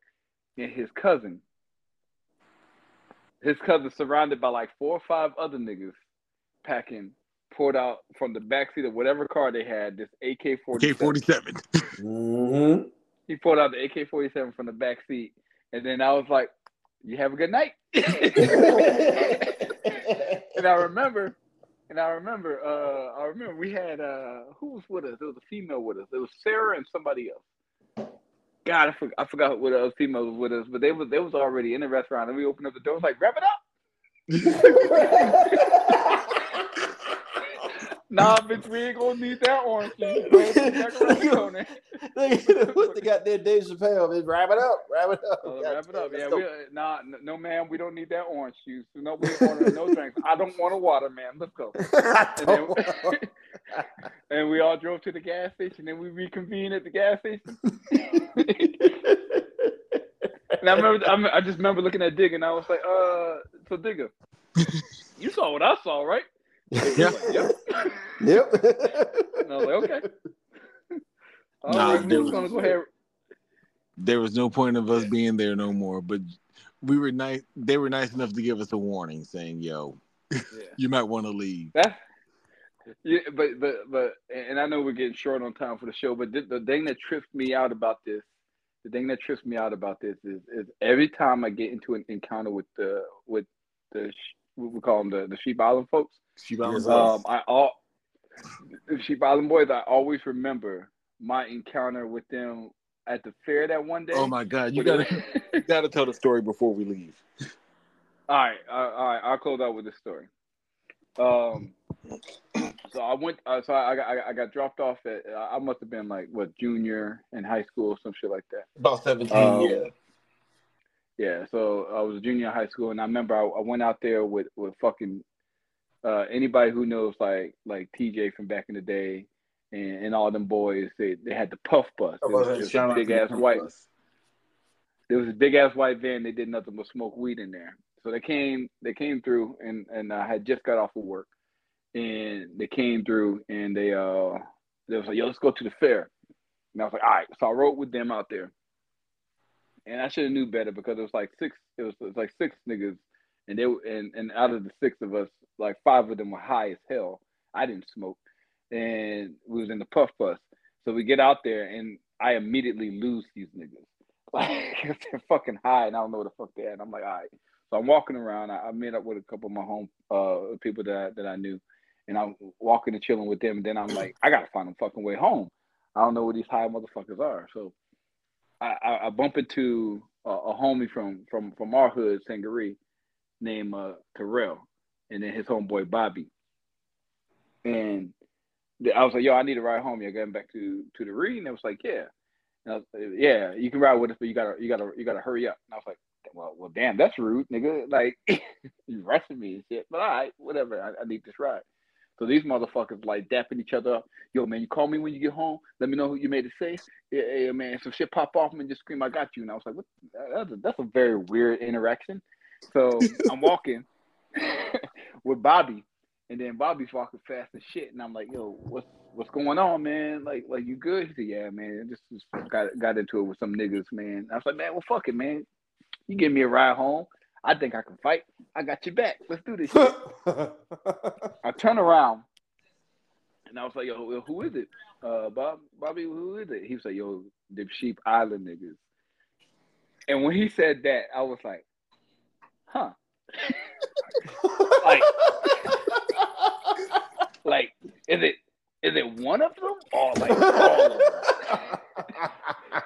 and his cousin, his cousin, surrounded by like four or five other niggas, packing, poured out from the backseat of whatever car they had this AK forty. K forty seven. Mhm. He pulled out the AK forty seven from the back seat, and then I was like, "You have a good night." <laughs> <laughs> and I remember, and I remember, uh, I remember we had uh, who was with us? There was a female with us. It was Sarah and somebody else. God, I, for, I forgot what other female was with us, but they was they was already in the restaurant, and we opened up the door. It was like, wrap it up. <laughs> <laughs> nah, bitch, we ain't gonna need that orange juice. Throw it in the macaroni what they got there, Dave Chappelle? Just wrap it up, wrap it up. God wrap it up. Yeah, we, uh, nah, no, man, we don't need that orange juice. No, we ain't ordering no drinks. I don't want a water, man. Let's go. <laughs> And, then, <laughs> <laughs> and we all drove to the gas station, and we reconvened at the gas station. and I remember, I, I just remember looking at Digga, and I was like, "Uh, so Digga, you saw what I saw, right?" He Yeah. like, yep. yep. And I was like, "Okay." <laughs> All Nah, right, we was gonna go ahead. There was no point of us being there no more. But we were nice. They were nice enough to give us a warning, saying, "Yo, Yeah. <laughs> you might want to leave." That's yeah, but but but, and I know we're getting short on time for the show, but the, the thing that trips me out about this, the thing that trips me out about this is is every time I get into an encounter with the with the sh- what we call them the the Sheep Island folks, She bounced Yes, us. um, I all Sheep Island Boys, I always remember my encounter with them at the fair that one day. Oh my god, you gotta <laughs> you gotta tell the story before we leave. All right, all right. I'll close out with this story. Um, so I went. Uh, so I got, I got I got dropped off at. I must have been like what junior in high school or some shit like that. About seventeen, Um, yeah. Yeah. So I was a junior in high school, and I remember I, I went out there with with fucking uh, anybody who knows like like TJ from back in the day, and, and all them boys. They they had the puff bus. It was, it was a big ass the white. bus. there was a big ass white van. They did nothing but smoke weed in there. So they came, they came through, and and I had just got off of work, and they came through, and they uh, they was like, "Yo, let's go to the fair." And I was like, "All right." So I rode with them out there, and I should have knew better because it was like six, it was, it was like six niggas, and they were- and and out of the six of us, like five of them were high as hell. I didn't smoke, and we was in the puff bus. So we get out there, and I immediately lose these niggas. <laughs> Like they're fucking high, and I don't know where the fuck they're at. And I'm like, all right. So I'm walking around. I, I met up with a couple of my home uh people that I, that I knew, and I'm walking and chilling with them. And then I'm like, I gotta find a fucking way home. I don't know where these high motherfuckers are. So I, I, bump into a, a homie from from from our hood, Sangaree, named uh, Terrell, and then his homeboy Bobby. And I was like, "Yo, I need a ride home. You're getting back to to the read?" And it was like, "Yeah." Was like, yeah, you can ride with us, but you gotta, you gotta, you gotta hurry up. And I was like, well, well, damn, that's rude, nigga. Like, <laughs> you rushing me and shit. But all right, whatever. I, I need this ride. So these motherfuckers like dapping each other up. Yo, man, you call me when you get home. Let me know who you made it safe. Yeah, yeah, man. Some shit pop off and just scream, "I got you!" And I was like, "What? That's a, that's a very weird interaction." So <laughs> I'm walking <laughs> with Bobby, and then Bobby's walking fast as shit, and I'm like, "Yo, what's what's going on, man? Like, like you good?" He said, "Yeah, man. Just, just got got into it with some niggas, man." I was like, "Man, well, fuck it, man. You give me a ride home. I think I can fight. I got your back. Let's do this shit." <laughs> I turn around and I was like, yo, who is it? Uh, Bob, Bobby, who is it? He was like, yo, the Sheep Island niggas. And when he said that, I was like, huh. <laughs> Like- Like, is it is it one of them or like all of them? <laughs>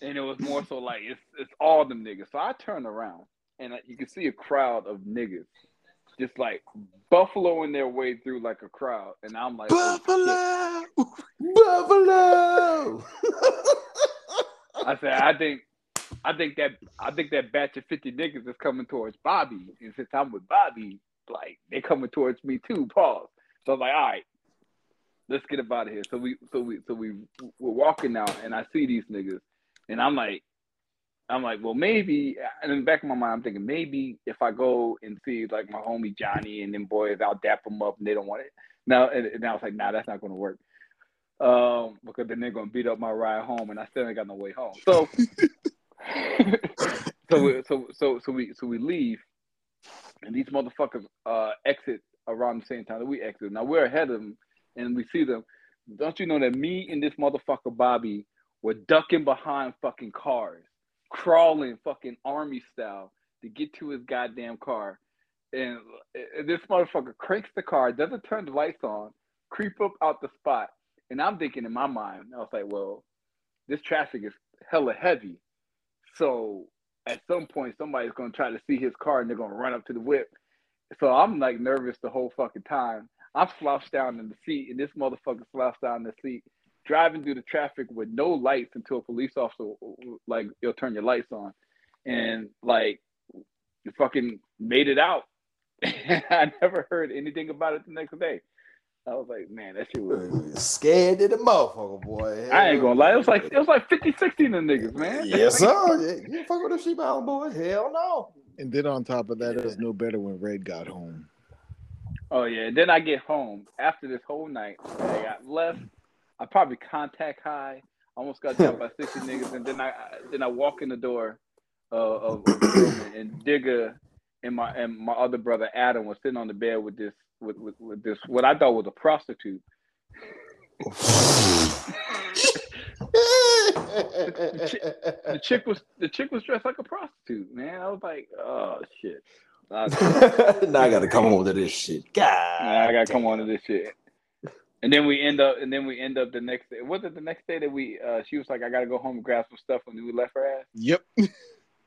And it was more so like it's it's all them niggas. So I turn around and you can see a crowd of niggas just like buffaloing their way through like a crowd. And I'm like, oh. <laughs> Buffalo. I said, I think, I think that, I think that batch of fifty niggas is coming towards Bobby, and since I'm with Bobby, like they coming towards me too. Pause. So I'm like, all right, let's get up out of here. So we, so we, so we, we're walking out, and I see these niggas, and I'm like, I'm like, well, maybe. And in the back of my mind, I'm thinking maybe if I go and see like my homie Johnny and them boys, I'll dap them up, and they don't want it. Now, and, and I was like, nah, that's not going to work. Um, because then they're gonna beat up my ride home, and I still ain't got no way home. So, <laughs> so, we, so, so, so we, so we leave, and these motherfuckers uh exit around the same time that we exit. Now we're ahead of them, and we see them. Don't you know that me and this motherfucker Bobby were ducking behind fucking cars, crawling fucking army style to get to his goddamn car, and uh, this motherfucker cranks the car, doesn't turn the lights on, creep up out the spot. And I'm thinking in my mind, I was like, well, this traffic is hella heavy. So at some point, somebody's going to try to see his car and they're going to run up to the whip. So I'm like nervous the whole fucking time. I'm slouched down in the seat, and this motherfucker slouched down in the seat, driving through the traffic with no lights until a police officer, like, you'll turn your lights on. And like, you fucking made it out. <laughs> I never heard anything about it the next day. I was like, man, that shit was. Scared to the motherfucker, boy. I ain't gonna lie. It was like it was like 50, 60 in the niggas, man. <laughs> Yes, sir. You fuck with the sheep island boys? Hell no. And then on top of that, it was no better when Red got home. Oh yeah. And then I get home after this whole night. I got left. I probably contact high. Almost got jumped by sixty niggas, and then I then I walk in the door uh, of, of the room, and, Digga and my and my other brother Adam was sitting on the bed with this with, with, with this what I thought was a prostitute. The chick was the chick was dressed like a prostitute, man. I was like, oh shit. I, <laughs> now I gotta come on to this shit. God. I gotta come on to this shit. And then we end up, and then we end up the next day. Was it the next day that we? Uh, she was like, "I gotta go home and grab some stuff," when we left her ass. Yep.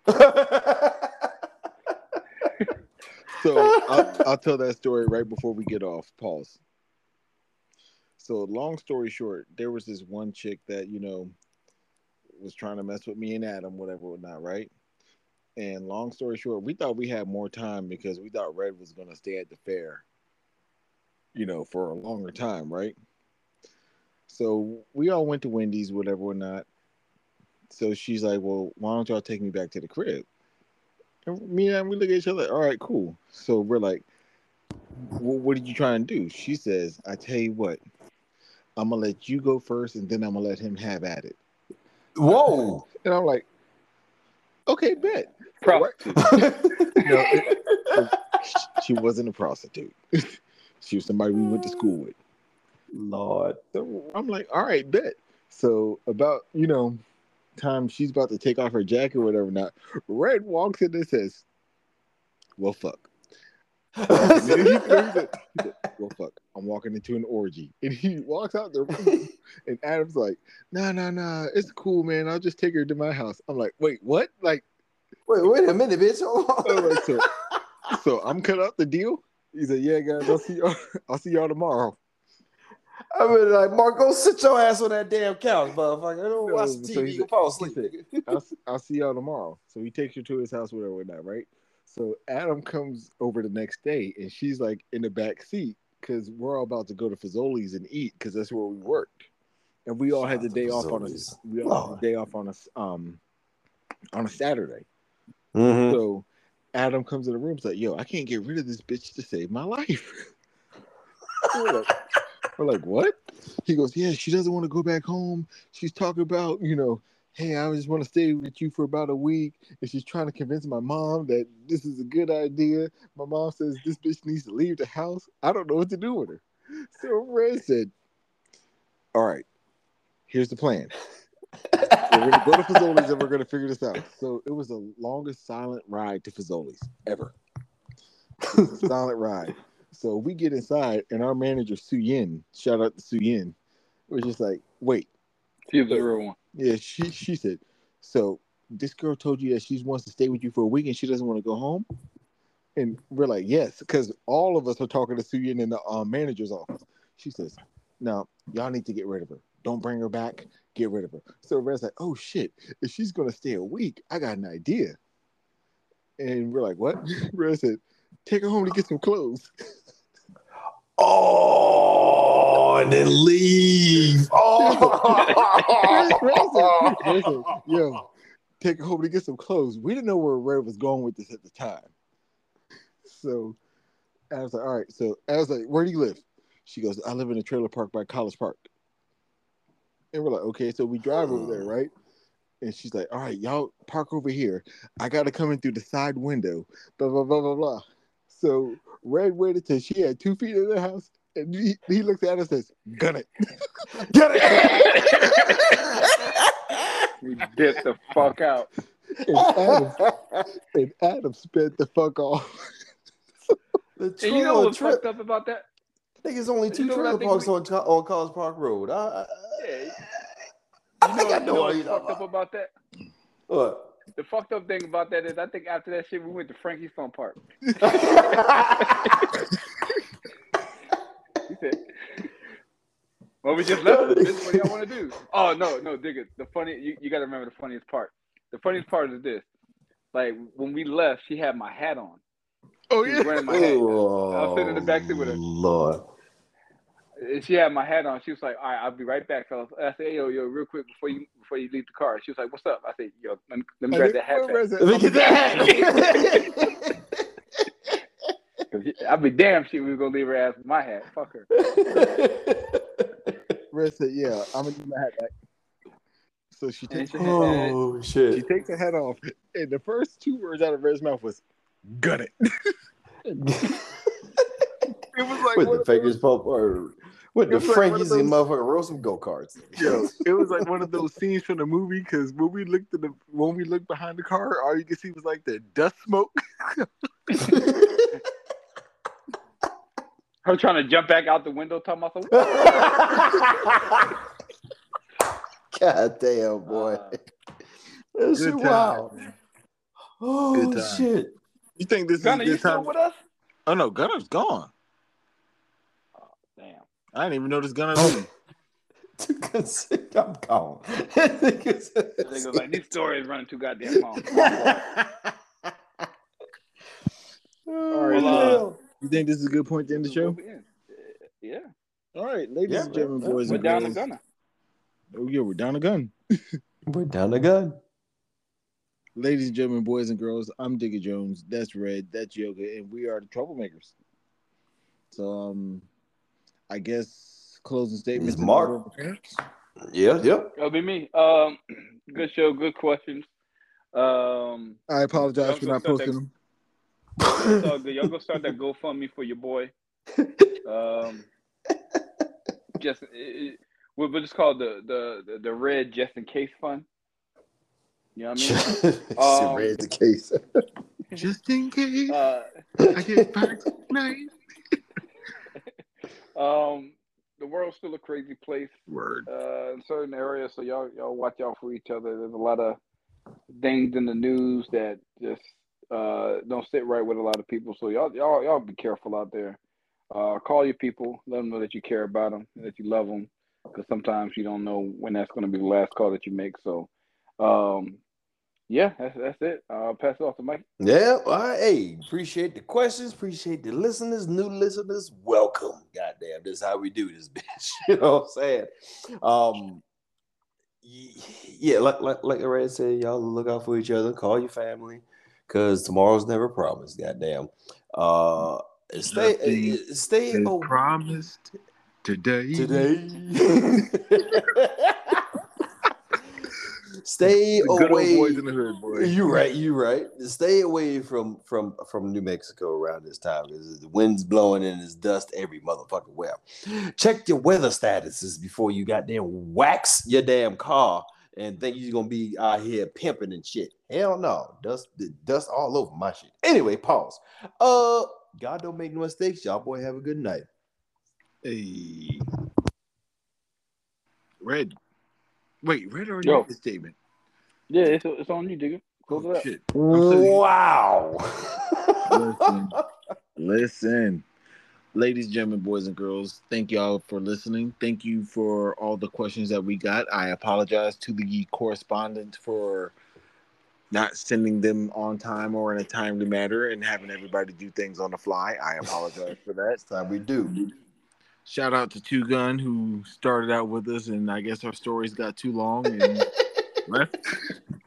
<laughs> So I'll, I'll tell that story right before we get off. Pause. So long story short, there was this one chick that you know was trying to mess with me and Adam, whatever, whatnot, right? And long story short, we thought we had more time because we thought Red was gonna stay at the fair, you know, for a longer time, right? So we all went to Wendy's, whatever, or not. So she's like, "Well, why don't y'all take me back to the crib?" And me and we look at each other. All right, cool. So we're like, well, "What did you try and do?" She says, "I tell you what, I'm gonna let you go first, and then I'm gonna let him have at it." Whoa. And I'm like, "Okay, bet." Prostitute. <laughs> No, it- she wasn't a prostitute. <laughs> she was somebody we went to school with. Lord. So I'm like, all right, bet. So about you know, time she's about to take off her jacket or whatever. Not Red walks in and says, "Well, fuck." And he, <laughs> he said, he said, well, fuck. I'm walking into an orgy, and he walks out the room, <laughs> and Adam's like, "Nah, nah, nah. It's cool, man. I'll just take her to my house." I'm like, "Wait, what?" Like, Wait, wait a minute, bitch. Hold <laughs> on. so, so I'm cut out the deal. He said, "Yeah, guys. I'll see y'all. <laughs> I'll see y'all tomorrow." I mean, like, Mark, go sit your ass on that damn couch, motherfucker. Don't watch So- so TV. he You fall asleep. said- I'll, <laughs> I'll see y'all tomorrow. So he takes her to his house, whatever, whatnot, right? So Adam comes over the next day, and she's like in the back seat because we're all about to go to Fazoli's and eat because that's where we worked, and we all had the Shout out day off on a we all had the day off on a s- um on a Saturday. Mhm. So Adam comes in the room, like, "Yo, I can't get rid of this bitch to save my life." <laughs> we're, like, we're like, "What?" He goes, "Yeah, she doesn't want to go back home. She's talking about, you know, hey, I just want to stay with you for about a week, and she's trying to convince my mom that this is a good idea. My mom says this bitch needs to leave the house. I don't know what to do with her." So Red said, "All right, here's the plan." We're gonna go to Fazoli's and we're gonna figure this out. So it was the longest silent ride to Fazoli's ever. It was a <laughs> silent ride. So we get inside and our manager Su Yin, shout out to Su Yin, was just like, wait, She was the real one. yeah, she she said, so this girl told you that she wants to stay with you for a week and she doesn't want to go home. And we're like, yes, because all of us are talking to Su Yin in the um, manager's office. She says, now y'all need to get rid of her. Don't bring her back. Get rid of her. So Red's like, oh shit, if she's gonna stay a week, I got an idea. And we're like, what? <laughs> Red said, take her home to get some clothes. <laughs> Oh, and then leave. <laughs> Oh. Red said, yo, take her home to get some clothes. We didn't know where Red was going with this at the time. So I was like, all right. So I was like, where do you live? She goes, I live in a trailer park by College Park. And we're like, okay, so we drive over there, right? And she's like, all right, y'all park over here. I got to come in through the side window, blah, blah, blah, blah, blah. So Red waited till she had two feet in the house. And he, he looks at us and says, gun it. <laughs> Get it. <laughs> We dipped the fuck out. And Adam, and Adam sped the fuck off. the And you know trailer what's trip. fucked up about that? Niggas only two You know trailer parks we- on, on College Park Road. I, I, Yeah. I You think know, I you know know what you're fucked talking up about that? What? The fucked up thing about that is I think after that shit we went to Frankie's Fun Park. <laughs> <laughs> He said, Well, we just left. This is what y'all want to do. Oh no, no, digga. The funny you, you gotta remember the funniest part. The funniest part is this. Like when we left, she had my hat on. Oh She was wearing my hat. I was sitting in the back seat with her. Oh, Lord. And she had my hat on. She was like, "All right, I'll be right back, fellas." I said, hey, "Yo, yo, real quick before you before you leave the car." She was like, "What's up?" I said, "Yo, let me, let me grab that hat back." Let me get that hat. <laughs> 'Cause I'd be damn she was gonna leave her ass with my hat. Fuck her. <laughs> Red said, "Yeah, I'm gonna give my hat back." So she takes her And hat oh shit. She takes her hat off, and the first two words out of Red's mouth was "gun it." <laughs> It was like with the of fakers pump or with the It was like one of Frankies and those- motherfucking roll some go karts. Yo, <laughs> it was like one of those scenes from the movie because when we looked at the when we looked behind the car, all you could see was like the dust smoke. <laughs> Her trying to jump back out the window, talking about some. God damn, boy. Uh, That's Good shit time. wild. Oh Good time. shit. You think this Gunner, is you still time? with us? Oh no, Gunner's gone. Oh, damn. I didn't even notice Gunner. Oh. leave. <laughs> I'm gone. Niggas like these stories running too goddamn long. <laughs> All right, so- uh, uh, you think this is a good point to end the show? Yeah. All right, ladies Yeah, and gentlemen, yeah, boys We're and down the girls. gunner. Oh yeah, we're down a gun. We're down the gun. Ladies and gentlemen, boys and girls, I'm Digga Jones. That's Red. That's Yoga, and we are the troublemakers. So, um, I guess closing statements. It's in Mark. order of appearance? Yeah, yep. It'll be me. Um, <clears throat> good show, good questions. Um, I apologize for not posting start them. it's all good. Y'all go start that GoFundMe for your boy. Um, just it, it, we'll we'll just call it the, the the the red just in case fund. You know what I mean? <laughs> Um, raise the case. <laughs> Just in case Uh, I get back <laughs> tonight. um, the world's still a crazy place Word. uh, in certain areas, so y'all y'all watch out for each other. There's a lot of things in the news that just uh, don't sit right with a lot of people. So y'all y'all y'all be careful out there. Uh, call your people, let them know that you care about them, that you love them, because sometimes you don't know when that's going to be the last call that you make. So, um, yeah, that's that's it. I'll pass it off to Mike. Yeah, all right. Hey, appreciate the questions. Appreciate the listeners, new listeners. Welcome. Goddamn, this is how we do this, <laughs> bitch. You know what I'm saying? Um, yeah, like like like Red said, y'all look out for each other. Call your family, cause tomorrow's never promised. Goddamn. Uh, stay Nothing uh, stay As oh, promised today. today. <laughs> <laughs> stay good away. old boys in the hood, boy. <laughs> You right, you right. Stay away from from from New Mexico around this time because the wind's blowing and it's dust every motherfucking where. Check your weather statuses before you goddamn wax your damn car and think you're gonna be out here pimping and shit. Hell no, dust dust all over my shit. Anyway, pause. Uh, God don't make no mistakes. Y'all boy have a good night. Hey. Red. Wait, Red already Yo. made the statement. Yeah, it's it's on you, digga. Close Oh, it up. shit. Wow. <laughs> Listen. Listen. Ladies, gentlemen, boys, and girls, thank y'all for listening. Thank you for all the questions that we got. I apologize to the correspondent for not sending them on time or in a timely manner and having everybody do things on the fly. I apologize for that. That's how we do. Shout out to Two Gun who started out with us, and I guess our stories got too long and <laughs> left.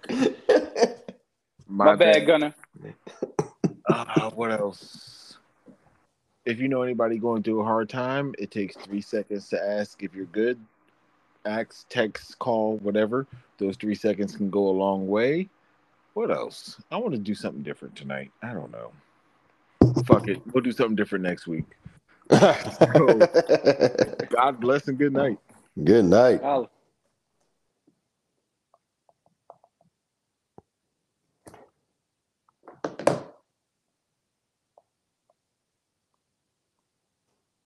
<laughs> My, bad, Gunner. Uh, what else? If you know anybody going through a hard time, it takes three seconds to ask if you're good. Ask, text, call, whatever. Those three seconds can go a long way. What else? I want to do something different tonight. I don't know. Fuck it. We'll do something different next week. <laughs> God bless and good night. Good night. Holla.